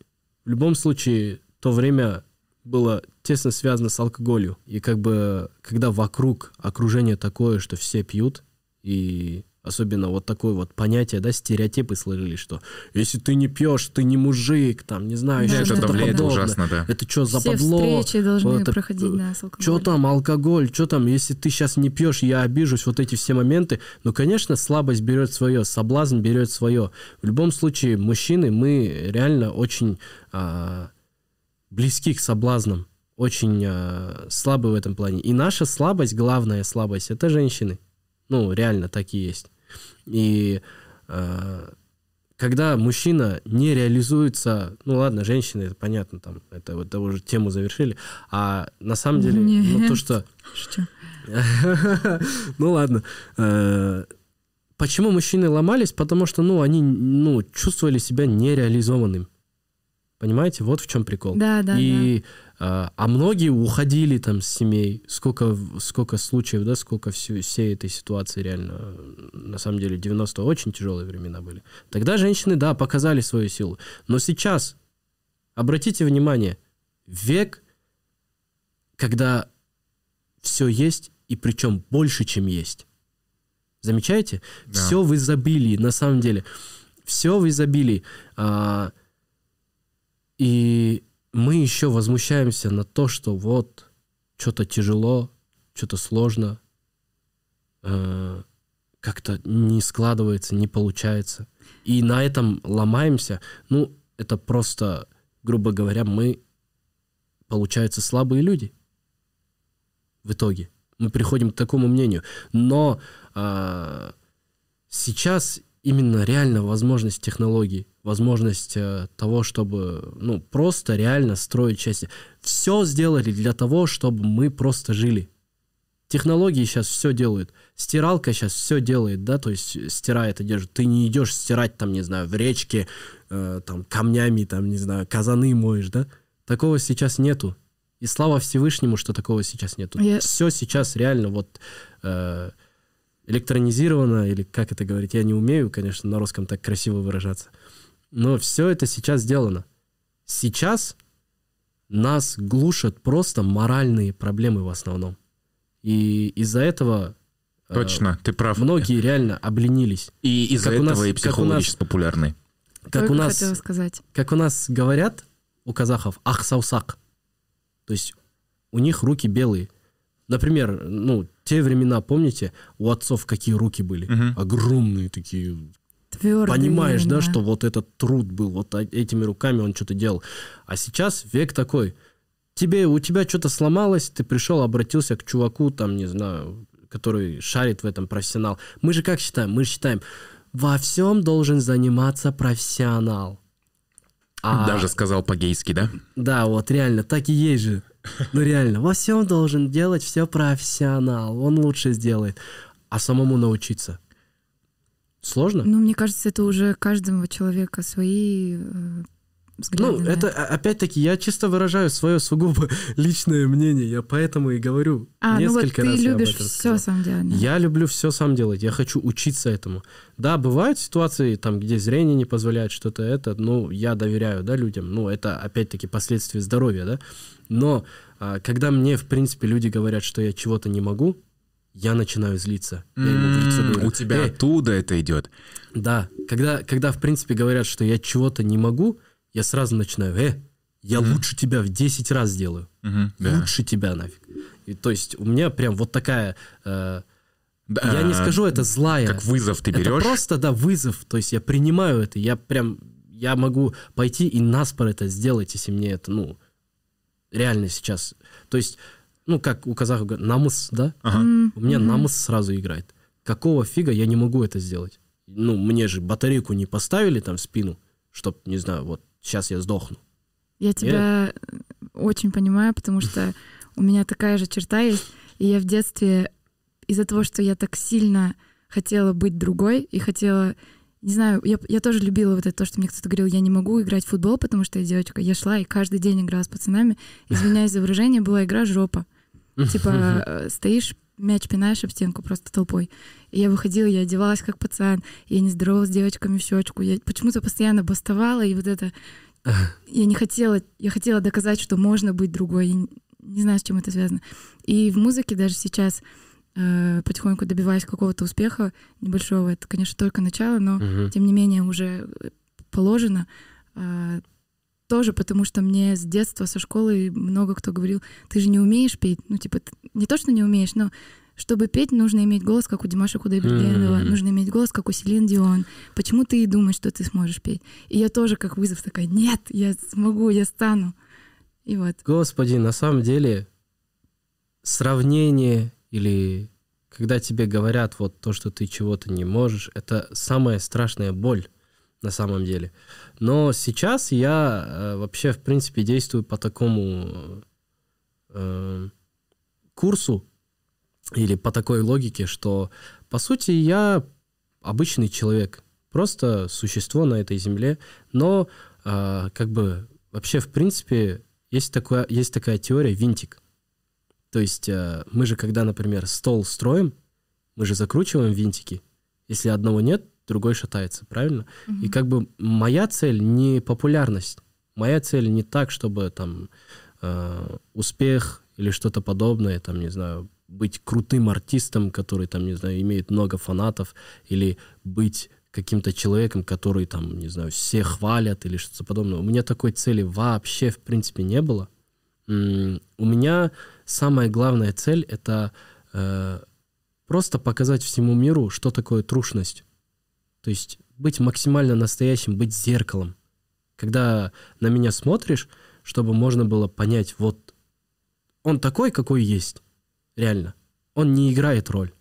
в любом случае то время было тесно связано с алкоголью. И как бы, когда вокруг окружение такое, что все пьют, и особенно вот такое вот понятие, да, стереотипы сложились, что если ты не пьешь, ты не мужик, там, не знаю, Да, еще что-то подобное. ужасно, да. Это что за Все подло? встречи должны Вот это, проходить, да, с Что алкоголем. там, алкоголь, что там, если ты сейчас не пьешь, я обижусь, вот эти все моменты. Ну, конечно, слабость берет свое, соблазн берет свое. В любом случае, мужчины, мы реально очень а, близки к соблазнам, очень а, слабы в этом плане. И наша слабость, главная слабость, это женщины. Ну, реально так и есть. И а, когда мужчина не реализуется, ну ладно, женщины, это понятно, там, это, это уже тему завершили, а на самом деле, ну, то, Нет. что Шучу. ну ладно. Э, Почему мужчины ломались? Потому что, ну, они, ну, чувствовали себя нереализованным. Понимаете? Вот в чем прикол. Да, да, И, э, а многие уходили там с семей. Сколько, сколько случаев, да, сколько всю, всей этой ситуации реально. На самом деле 90 очень тяжелые времена были. Тогда женщины, да, показали свою силу. Но сейчас, обратите внимание, век, когда все есть, и причем больше, чем есть. Замечаете? Да. Все в изобилии, на самом деле. Все в изобилии. А, и мы еще возмущаемся на то, что вот что-то тяжело, что-то сложно, э, как-то не складывается, не получается. И на этом ломаемся. Ну, это просто, грубо говоря, мы, получается, слабые люди в итоге. Мы приходим к такому мнению. Но а, сейчас именно реально возможность технологий, возможность э, того, чтобы ну, просто реально строить счастье. Все сделали для того, чтобы мы просто жили. Технологии сейчас все делают. Стиралка сейчас все делает, да, то есть стирает одежду. Ты не идешь стирать там, не знаю, в речке, э, там, камнями, там, не знаю, казаны моешь, да. Такого сейчас нету. И слава Всевышнему, что такого сейчас нету. Я- Все сейчас реально вот э, электронизировано, или как это говорить, я не умею, конечно, на русском так красиво выражаться. Но все это сейчас сделано. Сейчас нас глушат просто моральные проблемы в основном. И из-за этого э, Точно, ты прав. многие реально обленились. И из-за этого нас- и как у психологи нас- сейчас популярны. Как у нас сказать. как у нас говорят, у казахов, ахсаусак. То есть у них руки белые. Например, ну, те времена, помните, у отцов какие руки были? Мгм. Огромные такие. Твердые. Понимаешь, да, именно. что вот этот труд был, вот этими руками он что-то делал. А сейчас век такой. Тебе, у тебя что-то сломалось, ты пришел, обратился к чуваку, там, не знаю, который шарит в этом профессионал. Мы же как считаем? Мы считаем, во всем должен заниматься профессионал. А- Даже сказал по-гейски, да? да, вот реально, так и есть же. Ну реально, во всем должен делать все профессионал. Он лучше сделает. А самому научиться. Сложно? Ну, мне кажется, это уже каждого человека свои э, взгляды. Ну, на это а- опять-таки, я чисто выражаю свое сугубо личное мнение. Я поэтому и говорю. А, ну вот Несколько ты раз я об любишь этом все сам делать. да? Я люблю все сам делать. Я хочу учиться этому. Да, бывают ситуации, там, где зрение не позволяет что-то это, ну, я доверяю, да, людям. Ну, это, опять-таки, последствия здоровья, да. Но а, когда мне, в принципе, люди говорят, что я чего-то не могу, я начинаю злиться. Я ему в лицо М, говорю, У тебя «Эй, оттуда это идет. да, когда, когда, в принципе, говорят, что я чего-то не могу, я сразу начинаю, э, я лучше тебя в 10 раз сделаю. Мгм, да. Лучше тебя нафиг. И, то есть у меня прям вот такая... э, Да, я не скажу, это злая. Как вызов ты это берешь. просто, да, вызов. То есть я принимаю это. Я прям... Я могу пойти и наспор это сделать, если мне это, ну, реально сейчас. То есть, ну, как у казахов говорят, намыс, да? Ага. У меня мгм. намыс сразу играет. Какого фига я не могу это сделать? Ну, мне же батарейку не поставили там в спину, чтоб, не знаю, вот сейчас я сдохну. Я тебя очень понимаю, потому что у меня такая же черта есть. И я в детстве из-за того, что я так сильно хотела быть другой и хотела... Не знаю, я, я тоже любила вот это то, что мне кто-то говорил, я не могу играть в футбол, потому что я девочка. Я шла и каждый день играла с пацанами. Извиняюсь за выражение, была игра жопа. Типа э, стоишь, мяч пинаешь об стенку просто толпой. И я выходила, я одевалась как пацан, я не здоровалась с девочками в щечку. Я почему-то постоянно бастовала, и вот это... Я не хотела, я хотела доказать, что можно быть другой. Я не, знаю, с чем это связано. И в музыке даже сейчас э, потихоньку добиваюсь какого-то успеха небольшого. Это, конечно, только начало, но Мгм. тем не менее уже э, положено. А, Тоже потому, что мне с детства, со школы много кто говорил, ты же не умеешь петь. Ну, типа, не то, что не умеешь, но чтобы петь, нужно иметь голос, как у Димаша Кудайбергенова, Мгм. нужно иметь голос, как у Селин Дион. Почему ты и думаешь, что ты сможешь петь? И я тоже как вызов такая, нет, я смогу, я стану. И вот. Господи, на самом деле сравнение или когда тебе говорят вот то, что ты чего-то не можешь, это самая страшная боль на самом деле. Но сейчас я э, вообще, в принципе, действую по такому э, курсу или по такой логике, что, по сути, я обычный человек, просто существо на этой земле, но э, как бы вообще, в принципе, есть, такое, есть такая теория винтик. То есть э, мы же, когда, например, стол строим, мы же закручиваем винтики. Если одного нет, другой шатается, правильно? И как бы моя цель не популярность. Моя цель не так, чтобы там э, успех или что-то подобное, там, не знаю, быть крутым артистом, который, там, не знаю, имеет много фанатов, или быть каким-то человеком, который, там, не знаю, все хвалят или что-то подобное. У меня такой цели вообще, в принципе, не было. У меня самая главная цель — это э, просто показать всему миру, что такое трушность. То есть быть максимально настоящим, быть зеркалом. Когда на меня смотришь, чтобы можно было понять, вот он такой, какой есть, реально. Он не играет роль.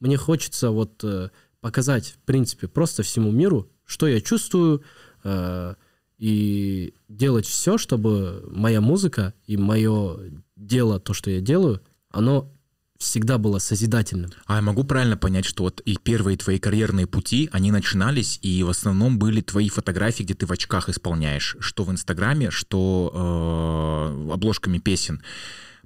Мне хочется вот э, показать, в принципе, просто всему миру, что я чувствую, э, и делать все, чтобы моя музыка и мое дело, то, что я делаю, оно всегда было созидательным. А я могу правильно понять, что вот и первые твои карьерные пути, они начинались, и в основном были твои фотографии, где ты в очках исполняешь, что в Инстаграме, что э, обложками песен.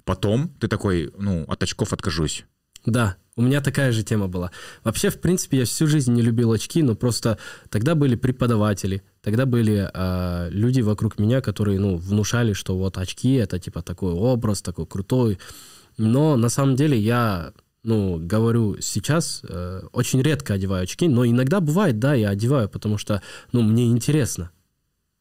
Потом ты такой, ну, от очков откажусь. Да, у меня такая же тема была. Вообще, в принципе, я всю жизнь не любил очки, но просто тогда были преподаватели, тогда были э, люди вокруг меня, которые, ну, внушали, что вот очки это типа такой образ, такой крутой. Но на самом деле я, ну, говорю сейчас, э, очень редко одеваю очки, но иногда бывает, да, я одеваю, потому что, ну, мне интересно.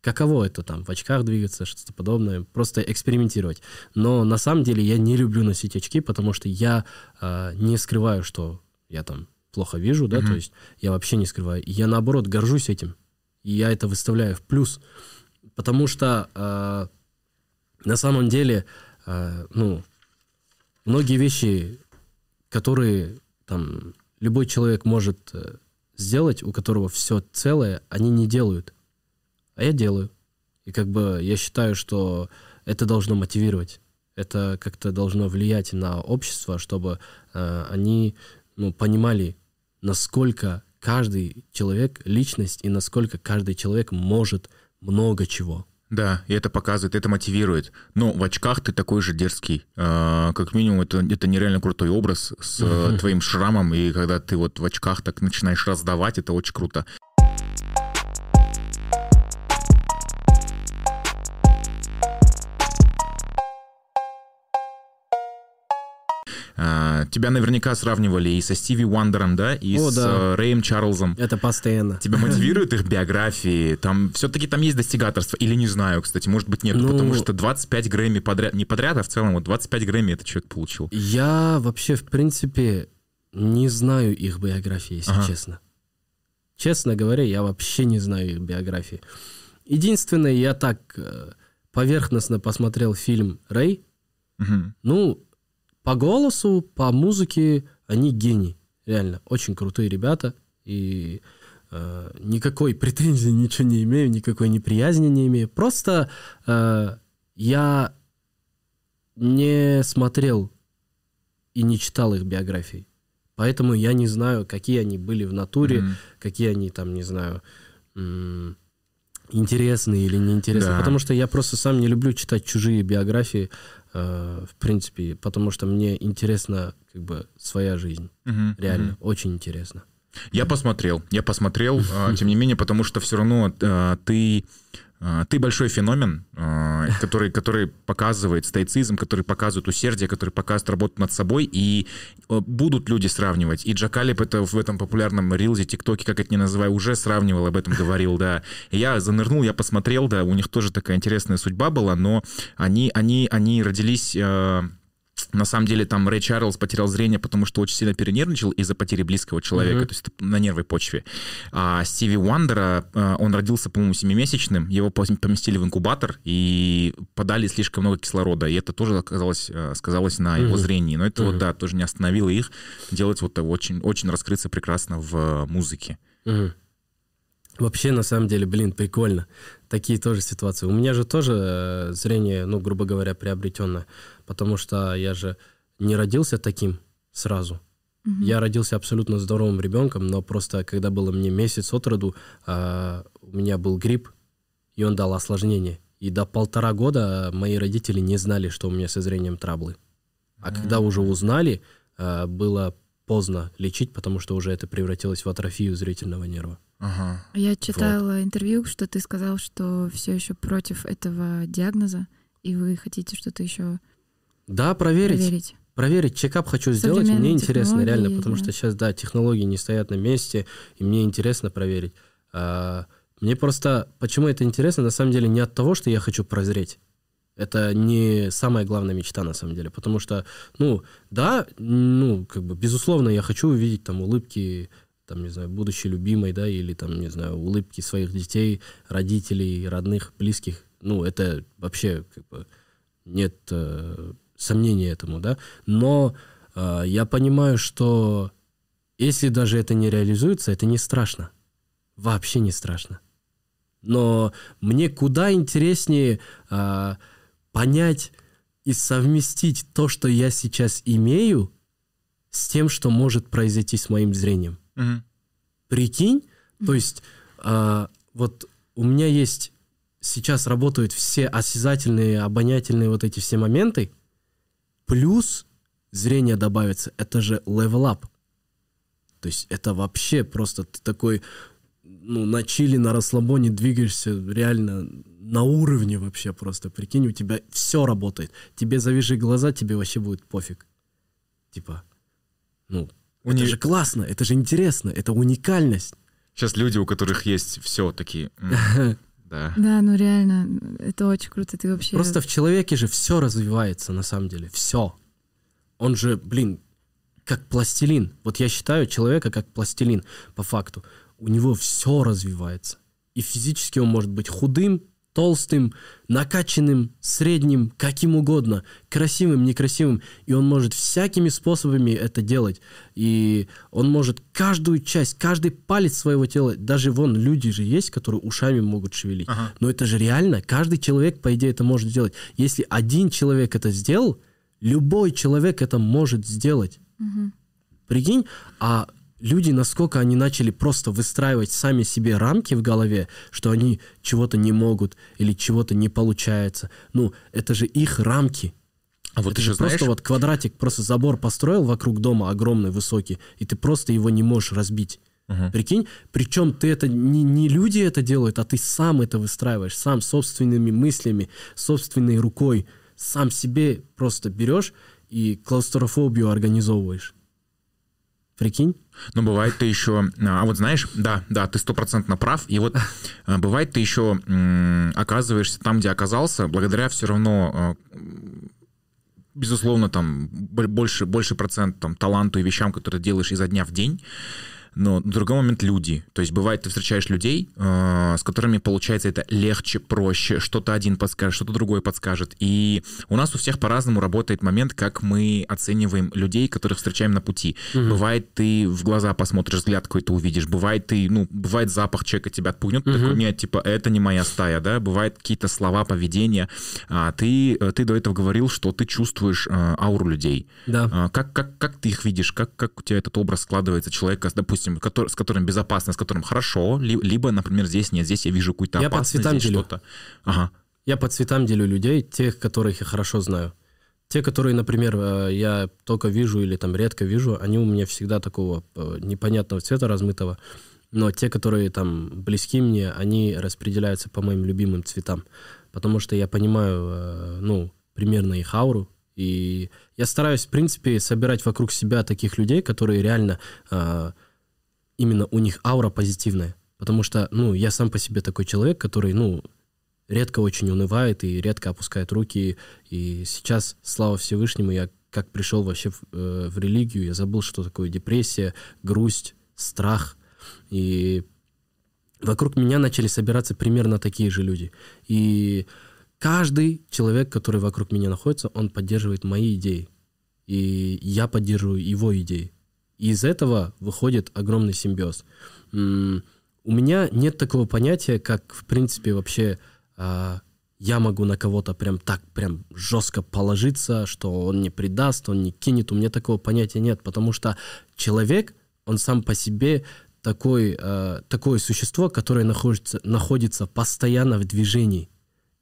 Каково это там, в очках двигаться, что-то подобное, просто экспериментировать. Но на самом деле я не люблю носить очки, потому что я э, не скрываю, что я там плохо вижу, да, mm-hmm. то есть я вообще не скрываю. Я наоборот горжусь этим, и я это выставляю в плюс, потому что э, на самом деле, э, ну, многие вещи которые там любой человек может э, сделать, у которого все целое, они не делают. А я делаю. И как бы я считаю, что это должно мотивировать. Это как-то должно влиять на общество, чтобы э, они ну, понимали, насколько каждый человек личность и насколько каждый человек может много чего. Да, и это показывает, это мотивирует. Но в очках ты такой же дерзкий. А, как минимум, это, это нереально крутой образ с uh-huh. твоим шрамом, и когда ты вот в очках так начинаешь раздавать, это очень круто. А, тебя наверняка сравнивали и со Стиви Уандером, да, и О, с да. Э, Рэем Чарльзом. Это постоянно. Тебя мотивируют их биографии? Там все-таки там есть достигаторство? Или не знаю, кстати, может быть нет, ну, потому что 25 Грэмми подряд, не подряд, а в целом вот 25 Грэмми этот человек получил. Я вообще, в принципе, не знаю их биографии, если ага. честно. Честно говоря, я вообще не знаю их биографии. Единственное, я так э, поверхностно посмотрел фильм «Рэй». Угу. Ну, по голосу, по музыке они гений. Реально, очень крутые ребята. И э, никакой претензии ничего не имею, никакой неприязни не имею. Просто э, я не смотрел и не читал их биографий. Поэтому я не знаю, какие они были в натуре, mm-hmm. какие они там, не знаю, интересные или неинтересные. Да. Потому что я просто сам не люблю читать чужие биографии. Э, в принципе, потому что мне интересна как бы своя жизнь. Угу, Реально, угу. очень интересно. Я посмотрел, я посмотрел, а, тем не менее, потому что все равно а, ты ты большой феномен, который, который показывает стоицизм, который показывает усердие, который показывает работу над собой, и будут люди сравнивать. И Джакалип это в этом популярном рилзе, тиктоке, как это не называю, уже сравнивал, об этом говорил, да. И я занырнул, я посмотрел, да, у них тоже такая интересная судьба была, но они, они, они родились на самом деле там Рэй Чарльз потерял зрение, потому что очень сильно перенервничал из-за потери близкого человека, mm-hmm. то есть на нервной почве. А Стиви Уандера, э, он родился, по-моему, семимесячным, его поместили в инкубатор и подали слишком много кислорода, и это тоже оказалось, э, сказалось на его mm-hmm. зрении. Но это mm-hmm. вот, да, тоже не остановило их делать вот очень, очень раскрыться прекрасно в музыке. Mm-hmm. Вообще, на самом деле, блин, прикольно. Такие тоже ситуации. У меня же тоже э, зрение, ну, грубо говоря, приобретенное потому что я же не родился таким сразу. Угу. Я родился абсолютно здоровым ребенком, но просто когда было мне месяц от роду, а, у меня был грипп, и он дал осложнение. И до полтора года мои родители не знали, что у меня со зрением траблы. А mm когда уже узнали, было поздно лечить, потому что уже это превратилось в атрофию зрительного нерва. Ага. Я читала вот. интервью, что ты сказал, что все еще против этого диагноза, и вы хотите что-то еще да, проверить. Проверить. Проверить, чекап хочу сделать, мне интересно реально, потому да. что сейчас, да, технологии не стоят на месте, и мне интересно проверить. А, мне просто, почему это интересно, на самом деле не от того, что я хочу прозреть. Это не самая главная мечта, на самом деле, потому что, ну, да, ну, как бы, безусловно, я хочу увидеть там улыбки, там, не знаю, будущей любимой, да, или там, не знаю, улыбки своих детей, родителей, родных, близких. Ну, это вообще, как бы, нет э, сомнения этому, да, но э, я понимаю, что если даже это не реализуется, это не страшно, вообще не страшно. Но мне куда интереснее э, понять и совместить то, что я сейчас имею, с тем, что может произойти с моим зрением. Угу. Прикинь, то есть э, вот у меня есть сейчас работают все осязательные, обонятельные вот эти все моменты, Плюс зрение добавится, это же level up. То есть это вообще просто ты такой, ну, на чили, на расслабоне двигаешься реально на уровне вообще просто. Прикинь, у тебя все работает. Тебе завяжи глаза, тебе вообще будет пофиг. Типа, Ну, У это не- же классно, это же интересно, это уникальность. Сейчас люди, у которых есть все такие... Да. Да, ну реально, это очень круто. Ты вообще... Просто в человеке же все развивается на самом деле, все. Он же, блин, как пластилин. Вот я считаю человека как пластилин по факту. У него все развивается. И физически он может быть худым, толстым, накачанным, средним, каким угодно, красивым, некрасивым. И он может всякими способами это делать. И он может каждую часть, каждый палец своего тела, даже вон люди же есть, которые ушами могут шевелить. Ага. Но это же реально, каждый человек, по идее, это может сделать. Если один человек это сделал, любой человек это может сделать. Мгм. Прикинь, а люди, насколько они начали просто выстраивать сами себе рамки в голове, что они чего-то не могут или чего-то не получается. Ну, это же их рамки. А вот это еще же просто знаешь... вот квадратик, просто забор построил вокруг дома огромный, высокий, и ты просто его не можешь разбить. Мгм. Прикинь, причем ты это не, не люди это делают, а ты сам это выстраиваешь, сам собственными мыслями, собственной рукой, сам себе просто берешь и клаустрофобию организовываешь. Прикинь? Ну, бывает ты еще... А вот знаешь, да, да, ты стопроцентно прав. И вот а, бывает ты еще оказываешься там, где оказался, благодаря все равно а, безусловно, там бо- больше, больше процент там, таланту и вещам, которые ты делаешь изо дня в день. Но другой момент люди. То есть бывает, ты встречаешь людей, э, с которыми получается это легче, проще. Что-то один подскажет, что-то другой подскажет. И у нас у всех по-разному работает момент, как мы оцениваем людей, которых встречаем на пути. Бывает, ты в глаза посмотришь, взгляд какой-то увидишь. Бывает, ты, ну, бывает запах человека тебя отпугнет. ты Такой, нет, типа, это не моя стая, да. Бывают какие-то слова, поведения. А ты, э, ты до этого говорил, что ты чувствуешь э, ауру людей. Да. А, Как, как, как ты их видишь? Как, как у тебя этот образ складывается человека, допустим, который, с которым безопасно, с которым хорошо, ли- либо, например, здесь нет, здесь я вижу какую-то Я опасность, здесь что-то. Ага. Я по цветам делю людей, тех, которых я хорошо знаю. Те, которые, например, э, я только вижу или там редко вижу, они у меня всегда такого э, непонятного цвета размытого. Но те, которые там близки мне, они распределяются по моим любимым цветам. Потому что я понимаю, э, ну, примерно их ауру. И я стараюсь, в принципе, собирать вокруг себя таких людей, которые реально именно у них аура позитивная. Потому что, ну, я сам по себе такой человек, который, ну, редко очень унывает и редко опускает руки. И сейчас, слава Всевышнему, я как пришел вообще в, э, в религию, я забыл, что такое депрессия, грусть, страх. И вокруг меня начали собираться примерно такие же люди. И каждый человек, который вокруг меня находится, он поддерживает мои идеи. И я поддерживаю его идеи. И из этого выходит огромный симбиоз. У меня нет такого понятия, как, в принципе, вообще а, я могу на кого-то прям так, прям жестко положиться, что он не предаст, он не кинет. У меня такого понятия нет, потому что человек, он сам по себе такой, а, такое существо, которое находится, находится постоянно в движении.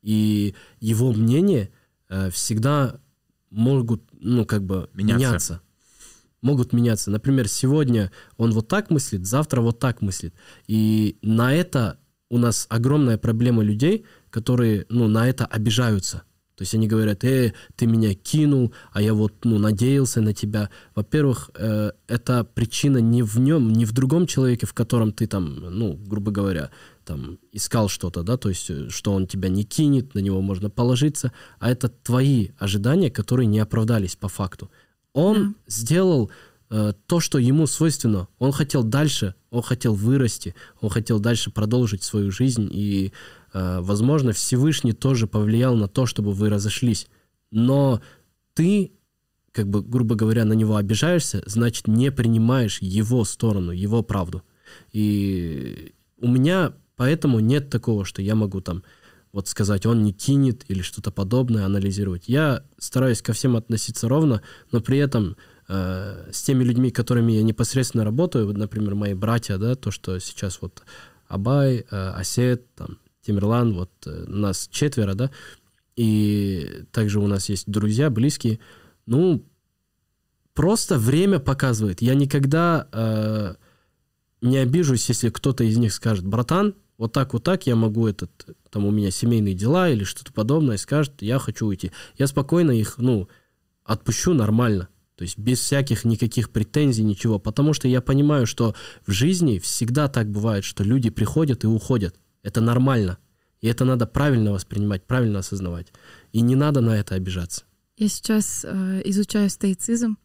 И его мнение э, всегда могут, ну, как бы Меняться. меняться. Могут меняться. Например, сегодня он вот так мыслит, завтра вот так мыслит. И на это у нас огромная проблема людей, которые, ну, на это обижаются. То есть они говорят, э, ты меня кинул, а я вот, ну, надеялся на тебя. Во-первых, э, это причина не в нем, не в другом человеке, в котором ты там, ну, грубо говоря, там, искал что-то, да, то есть, э, что он тебя не кинет, на него можно положиться, а это твои ожидания, которые не оправдались по факту. Он сделал э, то, что ему свойственно. Он хотел дальше, он хотел вырасти, он хотел дальше продолжить свою жизнь, и, э, возможно, Всевышний тоже повлиял на то, чтобы вы разошлись. Но ты, как бы, грубо говоря, на него обижаешься, значит, не принимаешь его сторону, его правду. И у меня поэтому нет такого, что я могу там вот сказать, он не кинет или что-то подобное, анализировать. Я стараюсь ко всем относиться ровно, но при этом э, с теми людьми, которыми я непосредственно работаю, вот, например, мои братья, да, то, что сейчас вот Абай, э, Асет, там, Тимирлан, вот э, нас четверо, да, и также у нас есть друзья, близкие, ну, просто время показывает. Я никогда э, не обижусь, если кто-то из них скажет, братан, вот так, вот так я могу этот, там у меня семейные дела или что-то подобное, скажет, я хочу уйти. Я спокойно их, ну, отпущу нормально. То То есть без всяких никаких претензий, ничего. Потому что я понимаю, что в жизни всегда так бывает, что люди приходят и уходят. Это нормально. И это надо правильно воспринимать, правильно осознавать. И не надо на это обижаться. Я сейчас э, изучаю стоицизм,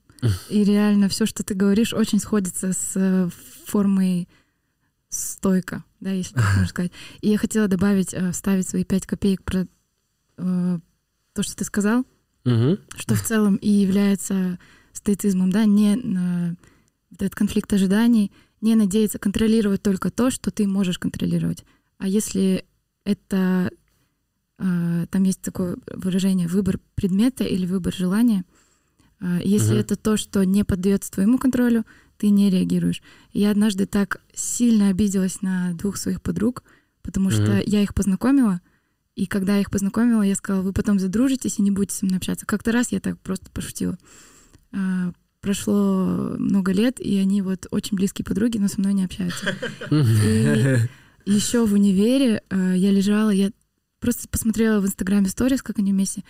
и реально все, что ты говоришь, очень сходится с э, формой стойка, да, если так можно сказать. И я хотела добавить, э, вставить свои пять копеек про э, то, что ты сказал, Мгм. что в целом и является стоицизмом, да, не вот этот конфликт ожиданий, не надеяться контролировать только то, что ты можешь контролировать. А если это, э, там есть такое выражение, выбор предмета или выбор желания, э, если Мгм. это то, что не поддается твоему контролю, ты не реагируешь. Я однажды так сильно обиделась на двух своих подруг, потому что Мгм. я их познакомила, и когда я их познакомила, я сказала, вы потом задружитесь и не будете со мной общаться. Как-то раз я так просто пошутила. А, Прошло много лет, и они вот очень близкие подруги, но со мной не общаются. И еще в универе э, я лежала, я просто посмотрела в Инстаграме сторис, как они вместе.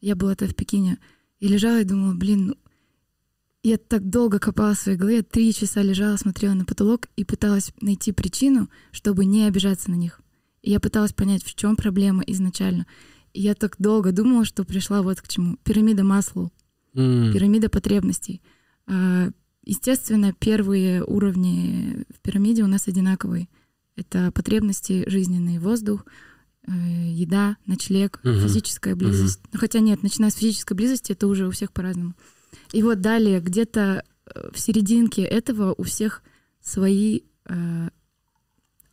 Я была тогда в Пекине. И лежала и думала, блин, ну, я так долго копала в своей голове, я три часа лежала, смотрела на потолок и пыталась найти причину, чтобы не обижаться на них. И я пыталась понять, в чем проблема изначально. И я так долго думала, что пришла вот к чему. Пирамида Маслоу, М. пирамида потребностей. А, Естественно, первые уровни в пирамиде у нас одинаковые. Это потребности жизненные, воздух, э, еда, ночлег, Мгм. физическая близость. Ну, хотя нет, начиная с физической близости, это уже у всех по-разному. И вот далее, где-то э, в серединке этого у всех свои э,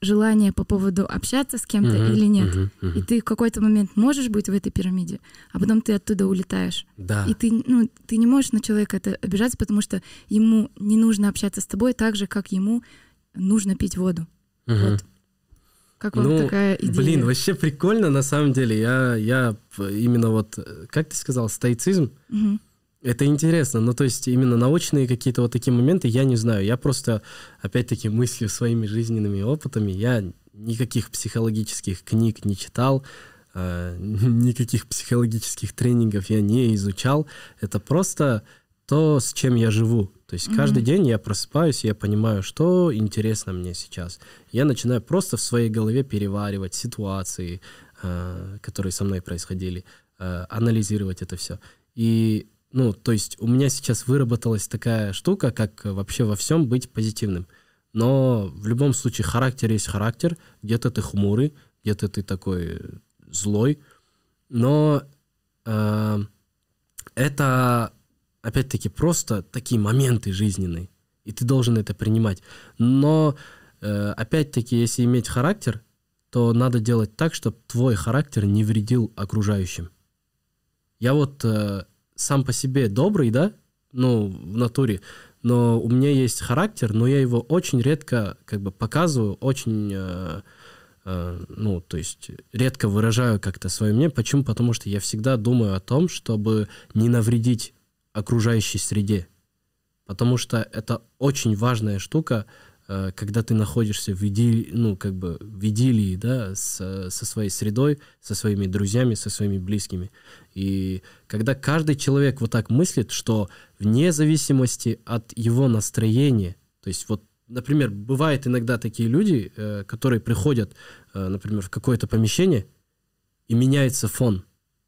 желания по поводу общаться с кем-то Мгм, или нет. мгм, мгм. И ты в какой-то момент можешь быть в этой пирамиде, а потом ты оттуда улетаешь. Да. И ты, ну, ты не можешь на человека это обижаться, потому что ему не нужно общаться с тобой так же, как ему нужно пить воду. Мгм. Вот. Как вам Ну, такая идея? Блин, вообще прикольно, на самом деле. Я, я именно вот, э, как ты сказал, стоицизм, Мгм. Это интересно. Ну, то есть именно научные какие-то вот такие моменты я не знаю. Я просто, опять-таки, мыслю своими жизненными опытами. Я никаких психологических книг не читал, э, никаких психологических тренингов я не изучал. Это просто то, с чем я живу. То есть каждый Мгм. день я просыпаюсь, я понимаю, что интересно мне сейчас. Я начинаю просто в своей голове переваривать ситуации, э, которые со мной происходили, э, анализировать это все. И, ну, то есть у меня сейчас выработалась такая штука, как вообще во всем быть позитивным. Но в любом случае характер есть характер. Где-то ты хмурый, где-то ты такой злой. Но э, это, опять-таки, просто такие моменты жизненные. И ты должен это принимать. Но, э, опять-таки, если иметь характер, то надо делать так, чтобы твой характер не вредил окружающим. Я вот э, сам по себе добрый, да, ну, в натуре, но у меня есть характер, но я его очень редко как бы показываю, очень, э, э, ну, то есть редко выражаю как-то свое мнение. Почему? Потому что я всегда думаю о том, чтобы не навредить окружающей среде. Потому что это очень важная штука, когда ты находишься в идиллии, ну, как бы в идиллии, да, с, со своей средой, со своими друзьями, со своими близкими. И когда каждый человек вот так мыслит, что вне зависимости от его настроения, то есть вот, например, бывает иногда такие люди, э, которые приходят, э, например, в какое-то помещение, и меняется фон.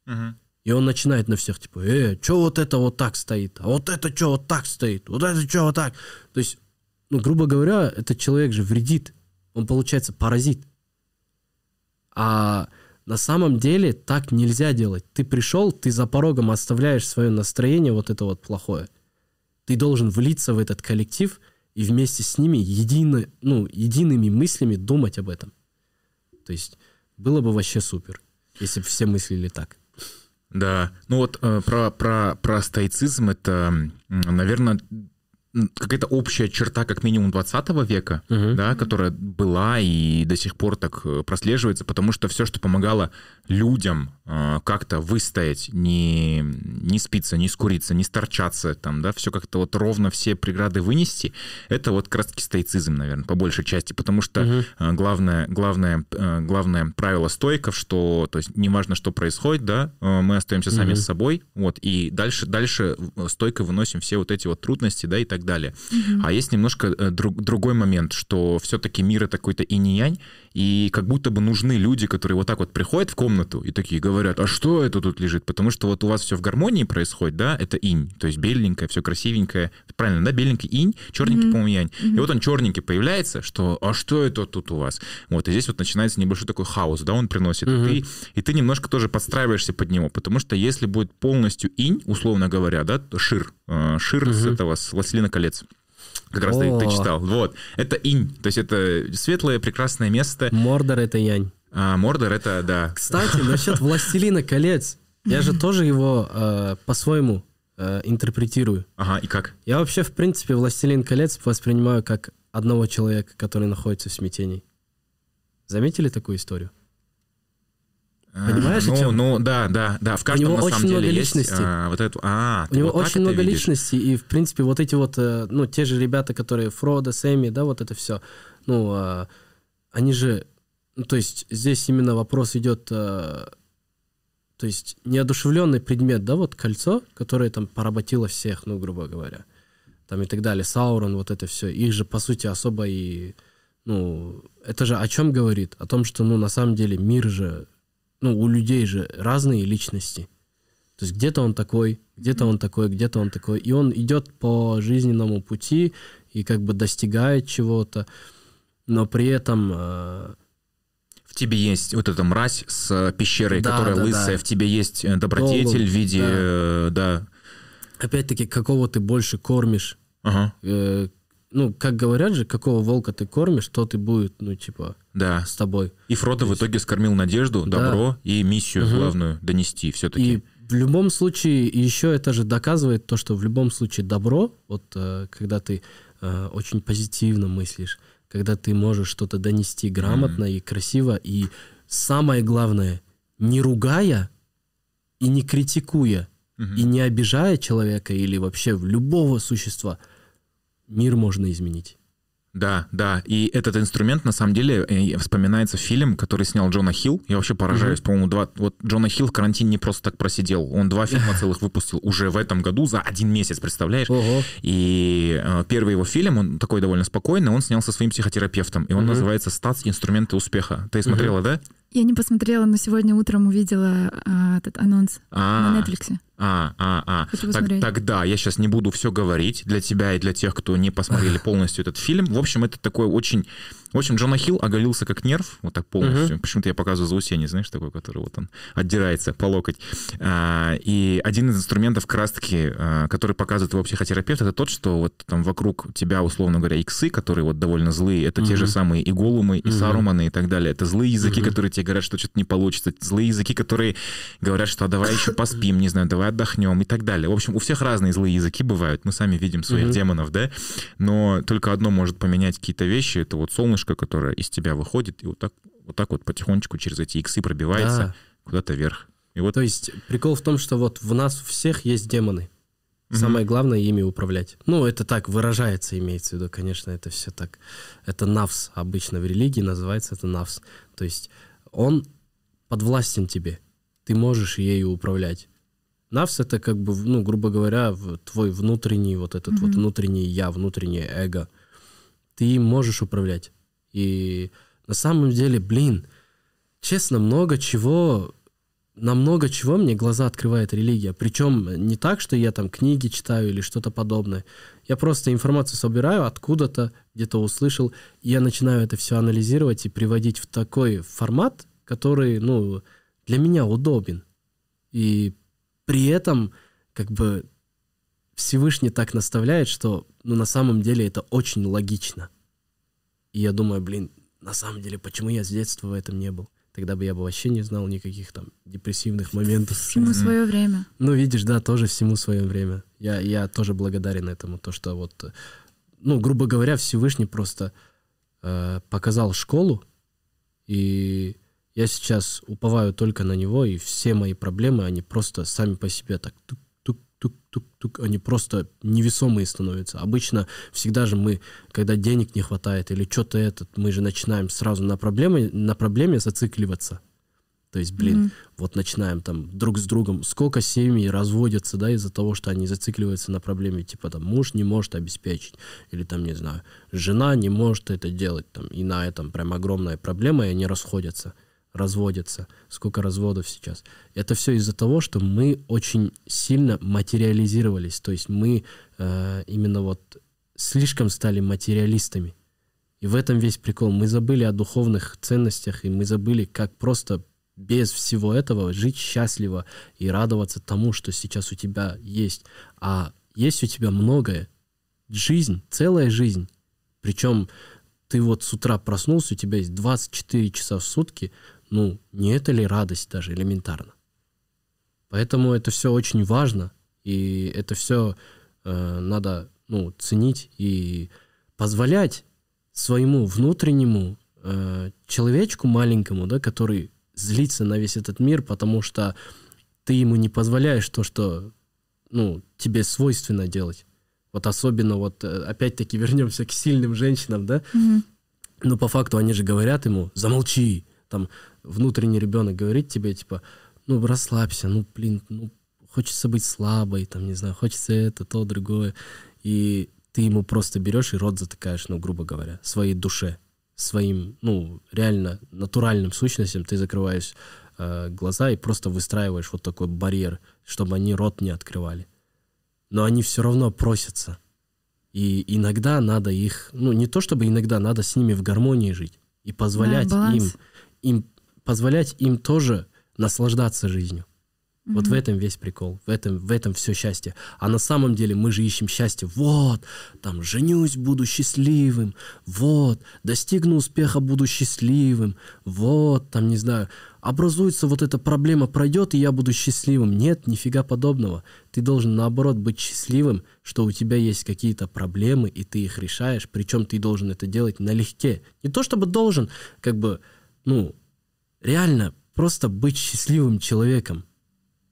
Мгм. И он начинает на всех, типа, э, что вот это вот так стоит, а вот это что вот так стоит, вот это что вот так. То есть, ну, грубо говоря, этот человек же вредит. Он, получается, паразит. А на самом деле так нельзя делать. Ты пришел, ты за порогом оставляешь свое настроение вот это вот плохое. Ты должен влиться в этот коллектив и вместе с ними едино, ну, едиными мыслями думать об этом. То есть было бы вообще супер, если бы все мыслили так. Да, ну вот э, про, про, про стоицизм это, наверное, какая-то общая черта как минимум 20 века, Мгм. да, которая была и до сих пор так э, прослеживается, потому что все, что помогало людям э, как-то выстоять, не, не спиться, не скуриться, не сторчаться, там, да, все как-то вот ровно все преграды вынести, это вот как раз-таки стоицизм, наверное, по большей части, потому что э, главное, главное, э, главное правило стойков, что, то есть, неважно, что происходит, да, э, мы остаемся сами Мгм. с собой, вот, и дальше, дальше э, стойко выносим все вот эти вот трудности, да, и так далее. А есть немножко э, друг- другой момент, что все-таки мир это какой-то инь-янь, и как будто бы нужны люди, которые вот так вот приходят в комнату и такие говорят, а что это тут лежит? Потому что вот у вас все в гармонии происходит, да, это инь, то есть беленькое, все красивенькое, правильно, да, беленький инь, черненький, по-моему, янь. И вот он черненький появляется, что, а что это тут у вас? Вот, и здесь вот начинается небольшой такой хаос, да, он приносит. Мгм. И, ты, и ты немножко тоже подстраиваешься под него, потому что если будет полностью инь, условно говоря, да, шир, э, шир с Мгм. этого, с «Властелина колец», как раз ты, ты О. читал. Вот. Это инь. То есть это светлое, прекрасное место. Мордор это Янь. А Мордор это, да. Кстати, насчет Властелина колец. Я же тоже его э, по-своему э, интерпретирую. Ага, и как? Я вообще, в принципе, Властелин колец воспринимаю как одного человека, который находится в смятении. Заметили такую историю? Понимаешь, о ну, чем? ну, да, да, да. В каждом него на очень самом деле много есть личностей. а, вот эту. А, У него вот очень много личностей, и, в принципе, вот эти вот, э, ну, те же ребята, которые Фродо, Сэмми, да, вот это все, ну, а, они же, ну, то есть здесь именно вопрос идет, э, то есть неодушевленный предмет, да, вот кольцо, которое там поработило всех, ну, грубо говоря, там и так далее, Саурон, вот это все, их же, по сути, особо и, ну, это же о чем говорит? О том, что, ну, на самом деле мир же, ну, у людей же разные личности. То есть где-то он такой, где-то он такой, где-то он такой. И он идет по жизненному пути и как бы достигает чего-то, но при этом... э, В тебе есть вот эта мразь с пещерой, Да, которая да, лысая, да. в тебе есть э, добродетель Голубь, в виде, да. э, да. опять-таки, какого ты больше кормишь. Ага, э, ну, как говорят же, какого волка ты кормишь, тот и будет, ну, типа, да. с тобой. И Фродо в итоге скормил надежду, Да. добро и миссию Мгм. главную донести все-таки. И в любом случае, еще это же доказывает то, что в любом случае добро, вот э, когда ты э, очень позитивно мыслишь, когда ты можешь что-то донести грамотно и красиво, и самое главное, не ругая и не критикуя, Мгм. и не обижая человека или вообще любого существа, мир можно изменить. Да, да. И этот инструмент, на самом деле, э, вспоминается фильм, который снял Джона Хилл. Я вообще поражаюсь. По-моему, два... вот Джона Хилл в карантине не просто так просидел. Он два фильма целых выпустил уже в этом году за один месяц, представляешь? Ого. И э, первый его фильм, он такой довольно спокойный, он снял со своим психотерапевтом. И он Мгм. называется «Стац. Инструменты успеха». Ты смотрела, да? Я не посмотрела, но сегодня утром увидела а, этот анонс А, на Netflix. А, а, а. Хочу Так- посмотреть. тогда я сейчас не буду все говорить для тебя и для тех, кто не посмотрели полностью этот фильм. В общем, это такой очень... В общем, Джона Хилл оголился как нерв, вот так полностью. Почему-то я показываю заусенец, знаешь, такой, который вот он отдирается по локоть. А, и один из инструментов как раз-таки, а, который показывает его психотерапевт, это тот, что вот там вокруг тебя, условно говоря, иксы, которые вот довольно злые, это те же самые и голумы, и Мгм. саруманы и так далее. Это злые языки, Мгм. которые тебе говорят, что что-то не получится. Злые языки, которые говорят, что «А давай еще поспим, не знаю, давай отдохнем и так далее. В общем, у всех разные злые языки бывают. Мы сами видим своих Мгм. демонов, да? Но только одно может поменять какие-то вещи. Это вот солнышко, которое из тебя выходит и вот так вот, так вот потихонечку через эти иксы пробивается Да. куда-то вверх. И вот То есть прикол в том, что вот в нас всех есть демоны. Самое главное ими управлять. Ну, это так выражается, имеется в виду, конечно, это все так. Это навс обычно в религии называется это навс. То есть он подвластен тебе. Ты можешь ею управлять. Навс это как бы, ну, грубо говоря, твой внутренний, вот этот вот Мгм. внутренний я, внутреннее эго. Ты им можешь управлять. И на самом деле, блин, честно, много чего на много чего мне глаза открывает религия. Причем не так, что я там книги читаю или что-то подобное. Я просто информацию собираю откуда-то, где-то услышал, и я начинаю это все анализировать и приводить в такой формат, который, ну, для меня удобен. И при этом, как бы, Всевышний так наставляет, что, ну, на самом деле это очень логично. И я думаю, блин, на самом деле, почему я с детства в этом не был? тогда бы я бы вообще не знал никаких там депрессивных моментов. Всему свое время. Ну, видишь, да, тоже всему свое время. Я, я тоже благодарен этому, то, что вот, ну, грубо говоря, Всевышний просто э, показал школу, и я сейчас уповаю только на него, и все мои проблемы, они просто сами по себе так тук-тук-тук-тук, они просто невесомые становятся. Обычно всегда же мы, когда денег не хватает или что-то этот, мы же начинаем сразу на проблеме, на проблеме зацикливаться. То есть, блин, mm-hmm. вот начинаем там друг с другом, сколько семьи разводятся, да, из-за того, что они зацикливаются на проблеме, типа там муж не может обеспечить, или там, не знаю, жена не может это делать, там, и на этом прям огромная проблема, и они расходятся разводятся, сколько разводов сейчас. Это все из-за того, что мы очень сильно материализировались, то есть мы э, именно вот слишком стали материалистами. И в этом весь прикол. Мы забыли о духовных ценностях, и мы забыли, как просто без всего этого жить счастливо и радоваться тому, что сейчас у тебя есть. А есть у тебя многое. Жизнь, целая жизнь. Причем ты вот с утра проснулся, у тебя есть 24 часа в сутки, ну, не это ли радость даже элементарно? Поэтому это все очень важно, и это все э, надо ну, ценить и позволять своему внутреннему э, человечку маленькому, да, который злится на весь этот мир, потому что ты ему не позволяешь то, что ну, тебе свойственно делать. Вот особенно вот, э, опять-таки, вернемся к сильным женщинам, да? Mm-hmm. Но по факту они же говорят ему, замолчи, там, внутренний ребенок говорит тебе, типа, ну, расслабься, ну, блин, ну, хочется быть слабой, там, не знаю, хочется это, то, другое. И ты ему просто берешь и рот затыкаешь, ну, грубо говоря, своей душе, своим, ну, реально натуральным сущностям ты закрываешь э, глаза и просто выстраиваешь вот такой барьер, чтобы они рот не открывали. Но они все равно просятся. И иногда надо их, ну, не то чтобы иногда, надо с ними в гармонии жить и позволять да, им, им позволять им тоже наслаждаться жизнью. Mm-hmm. Вот в этом весь прикол, в этом, в этом все счастье. А на самом деле мы же ищем счастье. Вот, там, женюсь, буду счастливым. Вот, достигну успеха, буду счастливым. Вот, там, не знаю, образуется вот эта проблема, пройдет, и я буду счастливым. Нет, нифига подобного. Ты должен, наоборот, быть счастливым, что у тебя есть какие-то проблемы, и ты их решаешь. Причем ты должен это делать налегке. Не то чтобы должен, как бы, ну, реально просто быть счастливым человеком.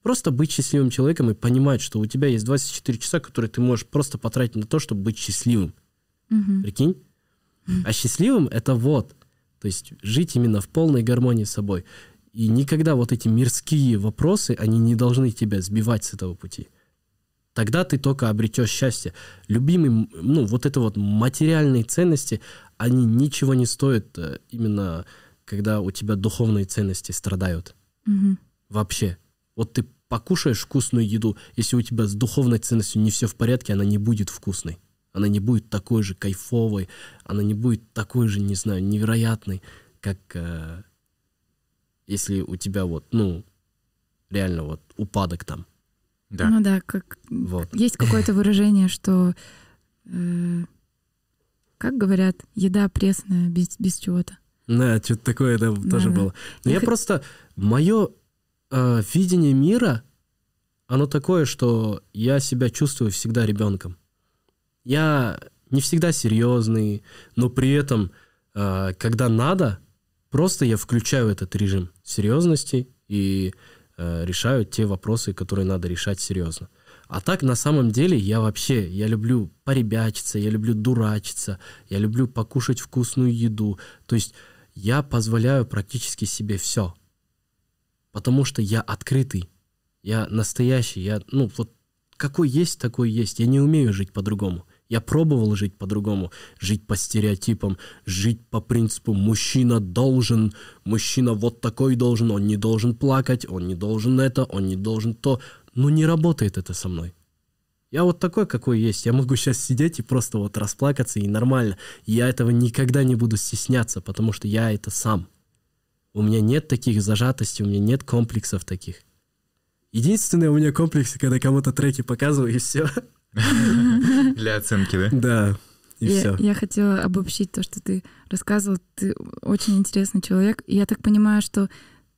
Просто быть счастливым человеком и понимать, что у тебя есть 24 часа, которые ты можешь просто потратить на то, чтобы быть счастливым. Угу. Прикинь? А счастливым это вот. То есть жить именно в полной гармонии с собой. И никогда вот эти мирские вопросы, они не должны тебя сбивать с этого пути. Тогда ты только обретешь счастье. Любимый, ну, вот это вот материальные ценности, они ничего не стоят э, именно когда у тебя духовные ценности страдают. Угу. Вообще. Вот ты покушаешь вкусную еду, если у тебя с духовной ценностью не все в порядке, она не будет вкусной. Она не будет такой же кайфовой, она не будет такой же, не знаю, невероятной, как э, если у тебя вот, ну, реально вот упадок там. Да. Ну да, как вот. есть какое-то выражение, что э, как говорят, еда пресная без, без чего-то. Да, что-то такое да, тоже да, было. Но я, я просто... Мое э, видение мира, оно такое, что я себя чувствую всегда ребенком. Я не всегда серьезный, но при этом, э, когда надо, просто я включаю этот режим серьезности и э, решаю те вопросы, которые надо решать серьезно. А так, на самом деле, я вообще, я люблю поребячиться, я люблю дурачиться, я люблю покушать вкусную еду. То есть я позволяю практически себе все. Потому что я открытый, я настоящий, я, ну, вот какой есть, такой есть. Я не умею жить по-другому. Я пробовал жить по-другому, жить по стереотипам, жить по принципу мужчина должен, мужчина вот такой должен, он не должен плакать, он не должен это, он не должен то. Но не работает это со мной. Я вот такой, какой есть. Я могу сейчас сидеть и просто вот расплакаться, и нормально. Я этого никогда не буду стесняться, потому что я это сам. У меня нет таких зажатостей, у меня нет комплексов таких. Единственное у меня комплексы, когда кому-то треки показываю, и все. Для оценки, да? Да. И я, все. я хотела обобщить то, что ты рассказывал. Ты очень интересный человек. И я так понимаю, что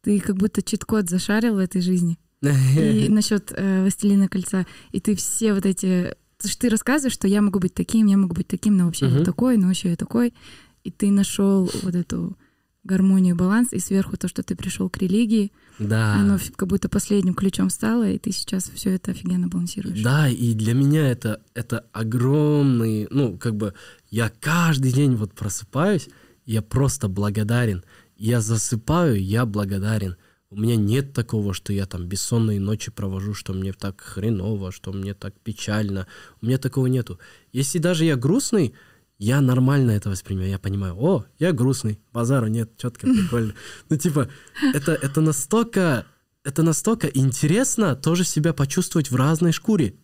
ты как будто чит-код зашарил в этой жизни. И насчет э, «Властелина кольца». И ты все вот эти... Потому что ты рассказываешь, что я могу быть таким, я могу быть таким, но вообще я Мгм. такой, но вообще я такой. И ты нашел вот эту гармонию, баланс, и сверху то, что ты пришел к религии, Да. оно как будто последним ключом стало, и ты сейчас все это офигенно балансируешь. Да, и для меня это, это огромный, ну, как бы, я каждый день вот просыпаюсь, я просто благодарен. Я засыпаю, я благодарен. У меня нет такого, что я там бессонные ночи провожу, что мне так хреново, что мне так печально. У меня такого нету. Если даже я грустный, я нормально это воспринимаю. Я понимаю, о, я грустный, базара нет, четко, прикольно. Ну, типа, это, это настолько, это настолько интересно тоже себя почувствовать в разной шкуре.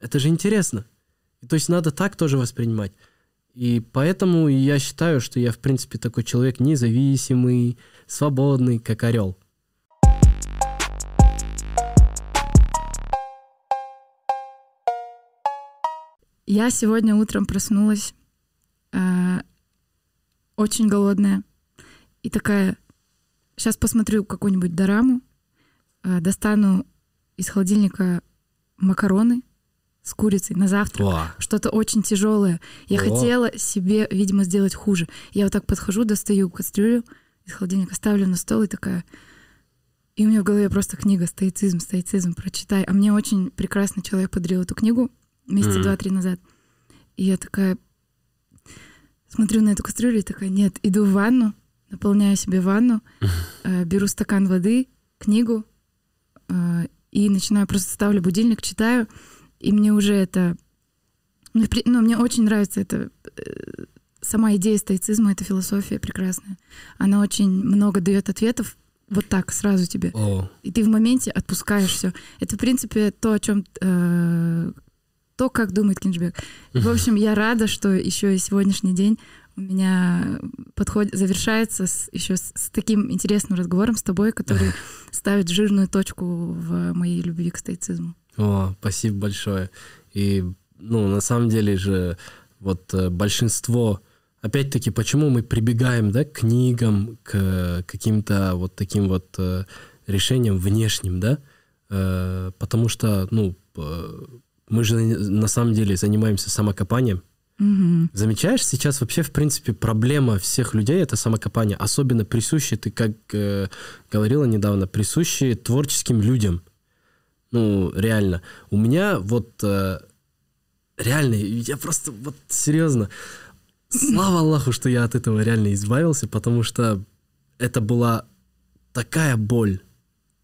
Это же интересно. То есть надо так тоже воспринимать. И поэтому я считаю, что я, в принципе, такой человек независимый, свободный, как орел. Я сегодня утром проснулась э, очень голодная и такая, сейчас посмотрю какую-нибудь дораму, э, достану из холодильника макароны с курицей на завтрак. О, Что-то очень тяжелое. Я О. хотела себе, видимо, сделать хуже. Я вот так подхожу, достаю кастрюлю из холодильника, ставлю на стол и такая... И у меня в голове просто книга «Стоицизм, стоицизм, прочитай». А мне очень прекрасный человек подарил эту книгу месяца Мгм. два-три назад. И я такая смотрю на эту кастрюлю и такая, нет, иду в ванну, наполняю себе ванну, э, беру стакан воды, книгу э, и начинаю, просто ставлю будильник, читаю, и мне уже это... Ну, при- ну, мне очень нравится это... э, Сама идея стоицизма, эта философия прекрасная. Она очень много дает ответов вот так, сразу тебе. о, И ты в моменте отпускаешь все. Это, в принципе, то, о чем то, как думает Кинжбек. В общем, я рада, что еще и сегодняшний день у меня подходит, завершается с, еще с, с таким интересным разговором с тобой, который ставит жирную точку в моей любви к стоицизму. о, спасибо большое. И, ну, на самом деле же, вот э, большинство, опять-таки, почему мы прибегаем, да, к книгам, к каким-то вот таким вот э, решениям внешним, да, Э, потому что, ну, мы же на самом деле занимаемся самокопанием, Мгм. Замечаешь, сейчас вообще, в принципе, проблема всех людей — это самокопание. Особенно присущие, ты как э, говорила недавно, присущие творческим людям. Ну, реально. У меня вот... э, реально, я просто... Вот серьезно. Слава Аллаху, что я от этого реально избавился, потому что это была такая боль.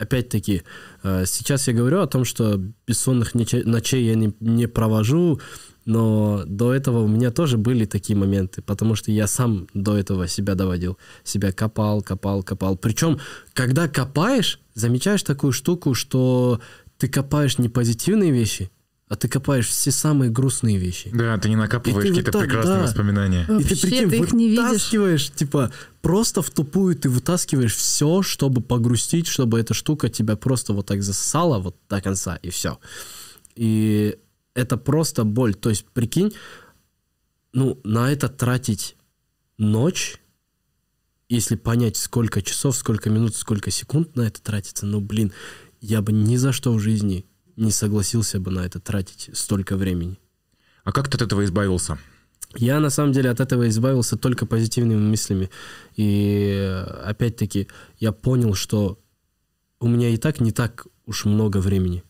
Опять-таки, э, сейчас я говорю о том, что бессонных ночей, я не, не провожу, но до этого у меня тоже были такие моменты, потому что я сам до этого себя доводил. Себя копал, копал, копал. Причем, когда копаешь, замечаешь такую штуку, что ты копаешь не позитивные вещи, а ты копаешь все самые грустные вещи. Да, ты не накапываешь вот какие-то так, прекрасные да. воспоминания. И ты, прикинь, ты их не видишь. вытаскиваешь, типа, просто в тупую ты вытаскиваешь все, чтобы погрустить, чтобы эта штука тебя просто вот так засосала вот до конца, и все. И это просто боль. То есть, прикинь, ну, на это тратить ночь, если понять, сколько часов, сколько минут, сколько секунд на это тратится, ну, блин, я бы ни за что в жизни не согласился бы на это тратить столько времени. А как ты от этого избавился? Я на самом деле от этого избавился только позитивными мыслями. И опять-таки я понял, что у меня и так не так уж много времени.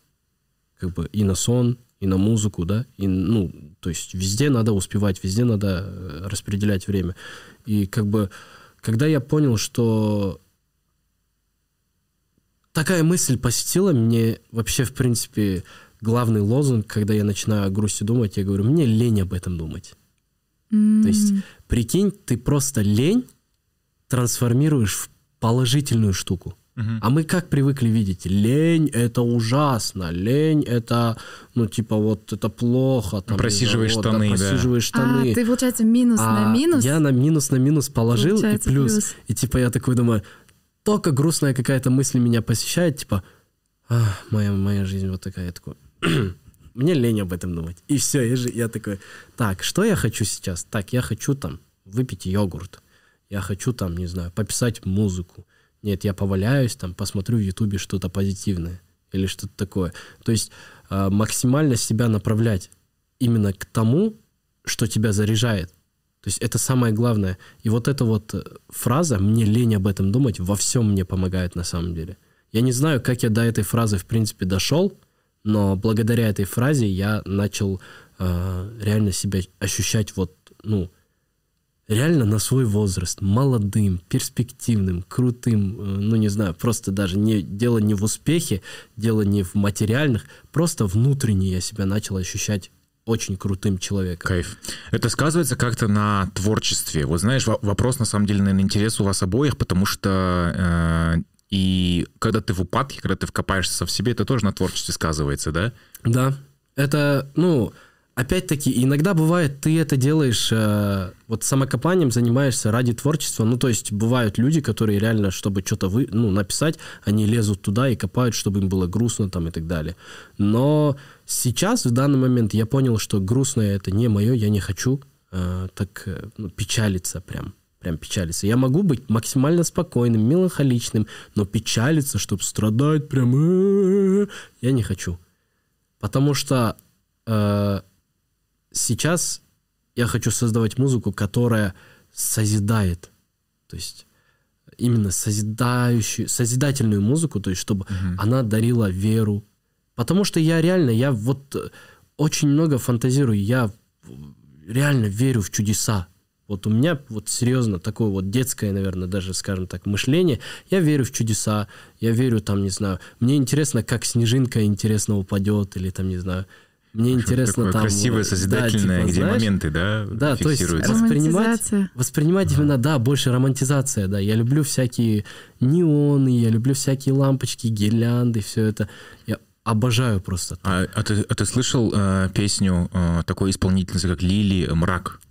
Как бы и на сон, и на музыку, да. И, ну, то есть везде надо успевать, везде надо э, распределять время. И как бы, когда я понял, что такая мысль посетила, мне вообще, в принципе, главный лозунг, когда я начинаю о грусти думать, я говорю, мне лень об этом думать. То есть, прикинь, ты просто лень трансформируешь в положительную штуку. Мгм. А мы как привыкли видеть? Лень — это ужасно, лень — это, ну, типа, вот это плохо. Там, Просиживаешь вот, да, штаны, да. просиживаешь штаны. А, ты, получается, минус на А минус. Я на минус на минус положил, и плюс. плюс. И типа я такой думаю, только грустная какая-то мысль меня посещает, типа, «А, моя, моя жизнь вот такая. Я такой, мне лень об этом думать. И все, я, же, я такой, так, что я хочу сейчас? Так, я хочу там выпить йогурт. Я хочу там, не знаю, пописать музыку. Нет, я поваляюсь, там, посмотрю в Ютубе что-то позитивное или что-то такое. То есть э, максимально себя направлять именно к тому, что тебя заряжает. То есть это самое главное. И вот эта вот э, фраза «мне лень об этом думать» во всем мне помогает на самом деле. Я не знаю, как я до этой фразы в принципе дошел, но благодаря этой фразе я начал э, реально себя ощущать вот, ну, реально на свой возраст, молодым, перспективным, крутым, э, ну не знаю, просто даже не, дело не в успехе, дело не в материальных, просто внутренне я себя начал ощущать очень крутым человеком. Кайф. Это сказывается как-то на творчестве. Вот знаешь, вопрос на самом деле, наверное, интерес у вас обоих, потому что э, и когда ты в упадке, когда ты вкопаешься в себе, это тоже на творчестве сказывается, да? Да. Это, ну, опять-таки, иногда бывает, ты это делаешь, э, вот самокопанием занимаешься ради творчества. Ну, то есть бывают люди, которые реально, чтобы что-то вы, ну, написать, они лезут туда и копают, чтобы им было грустно там и так далее. Но сейчас, в данный момент, я понял, что грустное это не мое, я не хочу э, так э, ну, печалиться прям. Прям печалиться. Я могу быть максимально спокойным, меланхоличным, но печалиться, чтобы страдать прям... Э, я не хочу. Потому что э, сейчас я хочу создавать музыку, которая созидает. То есть именно созидающую, созидательную музыку, то есть чтобы угу. она дарила веру. Потому что я реально, я вот очень много фантазирую, я реально верю в чудеса. Вот у меня вот серьезно такое вот детское, наверное, даже, скажем так, мышление. Я верю в чудеса, я верю там, не знаю, мне интересно, как снежинка интересно упадет, или там, не знаю, мне интересно Такое там... красивое, созидательное, да, типа, где знаешь, моменты, да, Да, то есть воспринимать, воспринимать именно, да, больше романтизация, да. Я люблю всякие неоны, я люблю всякие лампочки, гирлянды, все это. Я обожаю просто. А, а, ты, а ты слышал э, песню э, такой исполнительницы, как Лили «Мрак»?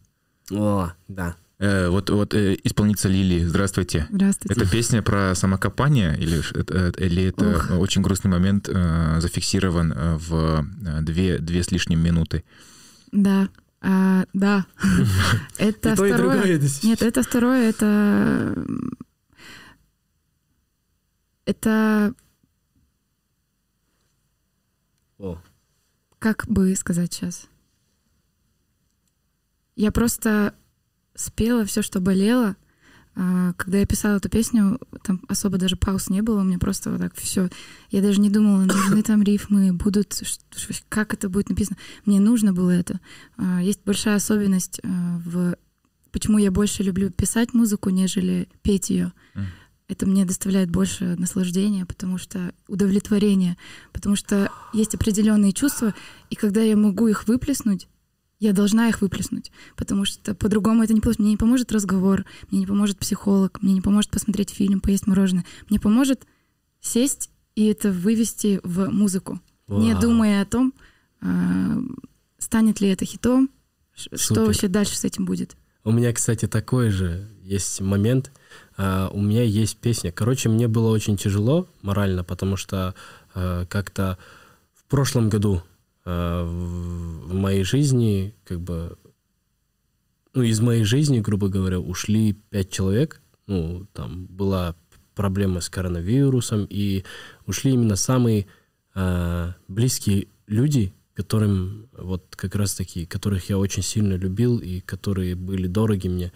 О, да. Э, вот, вот э, исполнительница Лили, здравствуйте. Здравствуйте. Это песня про самокопание или, э, или это очень грустный момент э, зафиксирован э, в э, две, две с лишним минуты? Да, а, да. Это второе. Нет, это второе, это... Это... О. Как бы сказать сейчас? Я просто спела все, что болело. А, когда я писала эту песню, там особо даже пауз не было, у меня просто вот так все. Я даже не думала, нужны там рифмы, будут, как это будет написано. Мне нужно было это. А, есть большая особенность а, в почему я больше люблю писать музыку, нежели петь ее. Это мне доставляет больше наслаждения, потому что удовлетворения, потому что есть определенные чувства, и когда я могу их выплеснуть, я должна их выплеснуть, потому что по-другому это не получится. Мне не поможет разговор, мне не поможет психолог, мне не поможет посмотреть фильм, поесть мороженое. Мне поможет сесть и это вывести в музыку, Вау. не думая о том, а, станет ли это хитом, Супер. что вообще дальше с этим будет. У меня, кстати, такой же есть момент. Uh, у меня есть песня. Короче, мне было очень тяжело морально, потому что uh, как-то в прошлом году в моей жизни, как бы, ну, из моей жизни, грубо говоря, ушли пять человек. Ну, там была проблема с коронавирусом, и ушли именно самые э, близкие люди, которым вот как раз таки, которых я очень сильно любил и которые были дороги мне.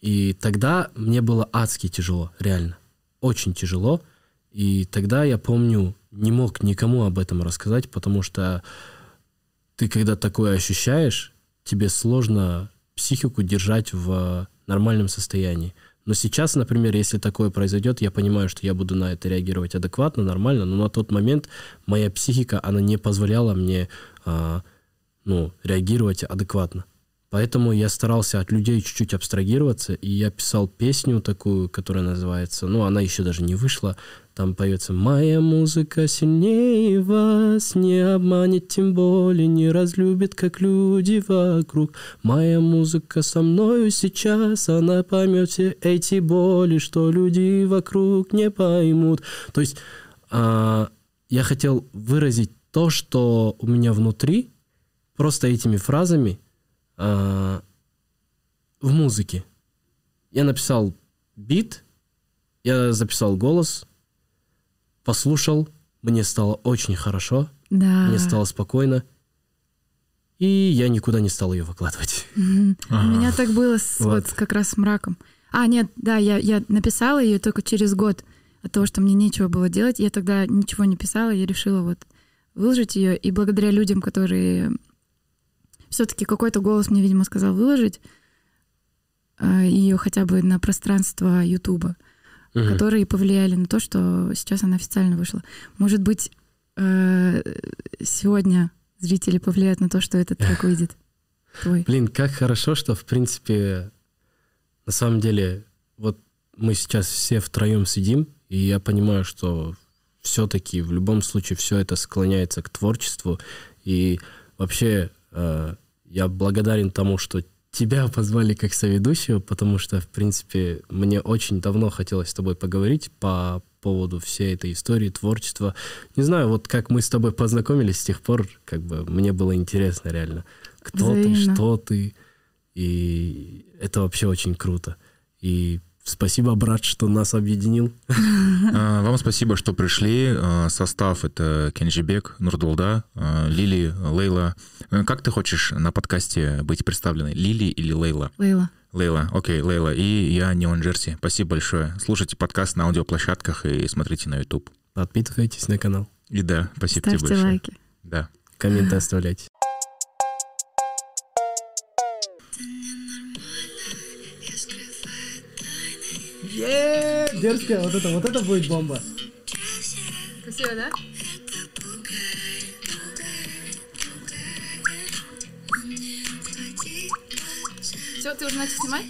И тогда мне было адски тяжело, реально, очень тяжело. И тогда я помню, не мог никому об этом рассказать, потому что ты когда такое ощущаешь, тебе сложно психику держать в нормальном состоянии. Но сейчас, например, если такое произойдет, я понимаю, что я буду на это реагировать адекватно, нормально, но на тот момент моя психика, она не позволяла мне а, ну, реагировать адекватно. Поэтому я старался от людей чуть-чуть абстрагироваться, и я писал песню такую, которая называется, ну, она еще даже не вышла, там поется «Моя музыка сильнее вас, не обманет, тем более не разлюбит, как люди вокруг. Моя музыка со мною сейчас, она поймет все эти боли, что люди вокруг не поймут». То есть а, я хотел выразить то, что у меня внутри, просто этими фразами э, в музыке. Я написал бит, я записал голос, послушал, мне стало очень хорошо, Да. мне стало спокойно, и я никуда не стал ее выкладывать. У меня так было с, Вот. вот. как раз с мраком. А, нет, да, я, я написала ее только через год от того, что мне нечего было делать. Я тогда ничего не писала, я решила вот выложить ее. И благодаря людям, которые все-таки какой-то голос мне, видимо, сказал выложить ее хотя бы на пространство Ютуба, Мгм. которые повлияли на то, что сейчас она официально вышла. Может быть, э, сегодня зрители повлияют на то, что этот трек выйдет. Твой. Блин, как хорошо, что, в принципе, на самом деле, вот мы сейчас все втроем сидим, и я понимаю, что все-таки в любом случае все это склоняется к творчеству. И вообще э, я благодарен тому, что тебя позвали как соведущего, потому что, в принципе, мне очень давно хотелось с тобой поговорить по поводу всей этой истории, творчества. Не знаю, вот как мы с тобой познакомились с тех пор, как бы мне было интересно реально, кто ты, Взаимно. что ты. И это вообще очень круто. И спасибо, брат, что нас объединил. А, Вам спасибо, что пришли. А, Состав — это Кенжибек, Нурдулда, а, Лили, Лейла. Э, Как ты хочешь на подкасте быть представленной? Лили или Лейла? Лейла. Лейла, окей, Лейла. И я Неон Джерси. Спасибо большое. Слушайте подкаст на аудиоплощадках и смотрите на YouTube. Подписывайтесь на канал. И да, спасибо тебе Ставьте большое. лайки. Да. Комменты оставляйте. Дерзкая, вот это, вот это будет бомба. Красиво, да? Все, ты уже начал снимать?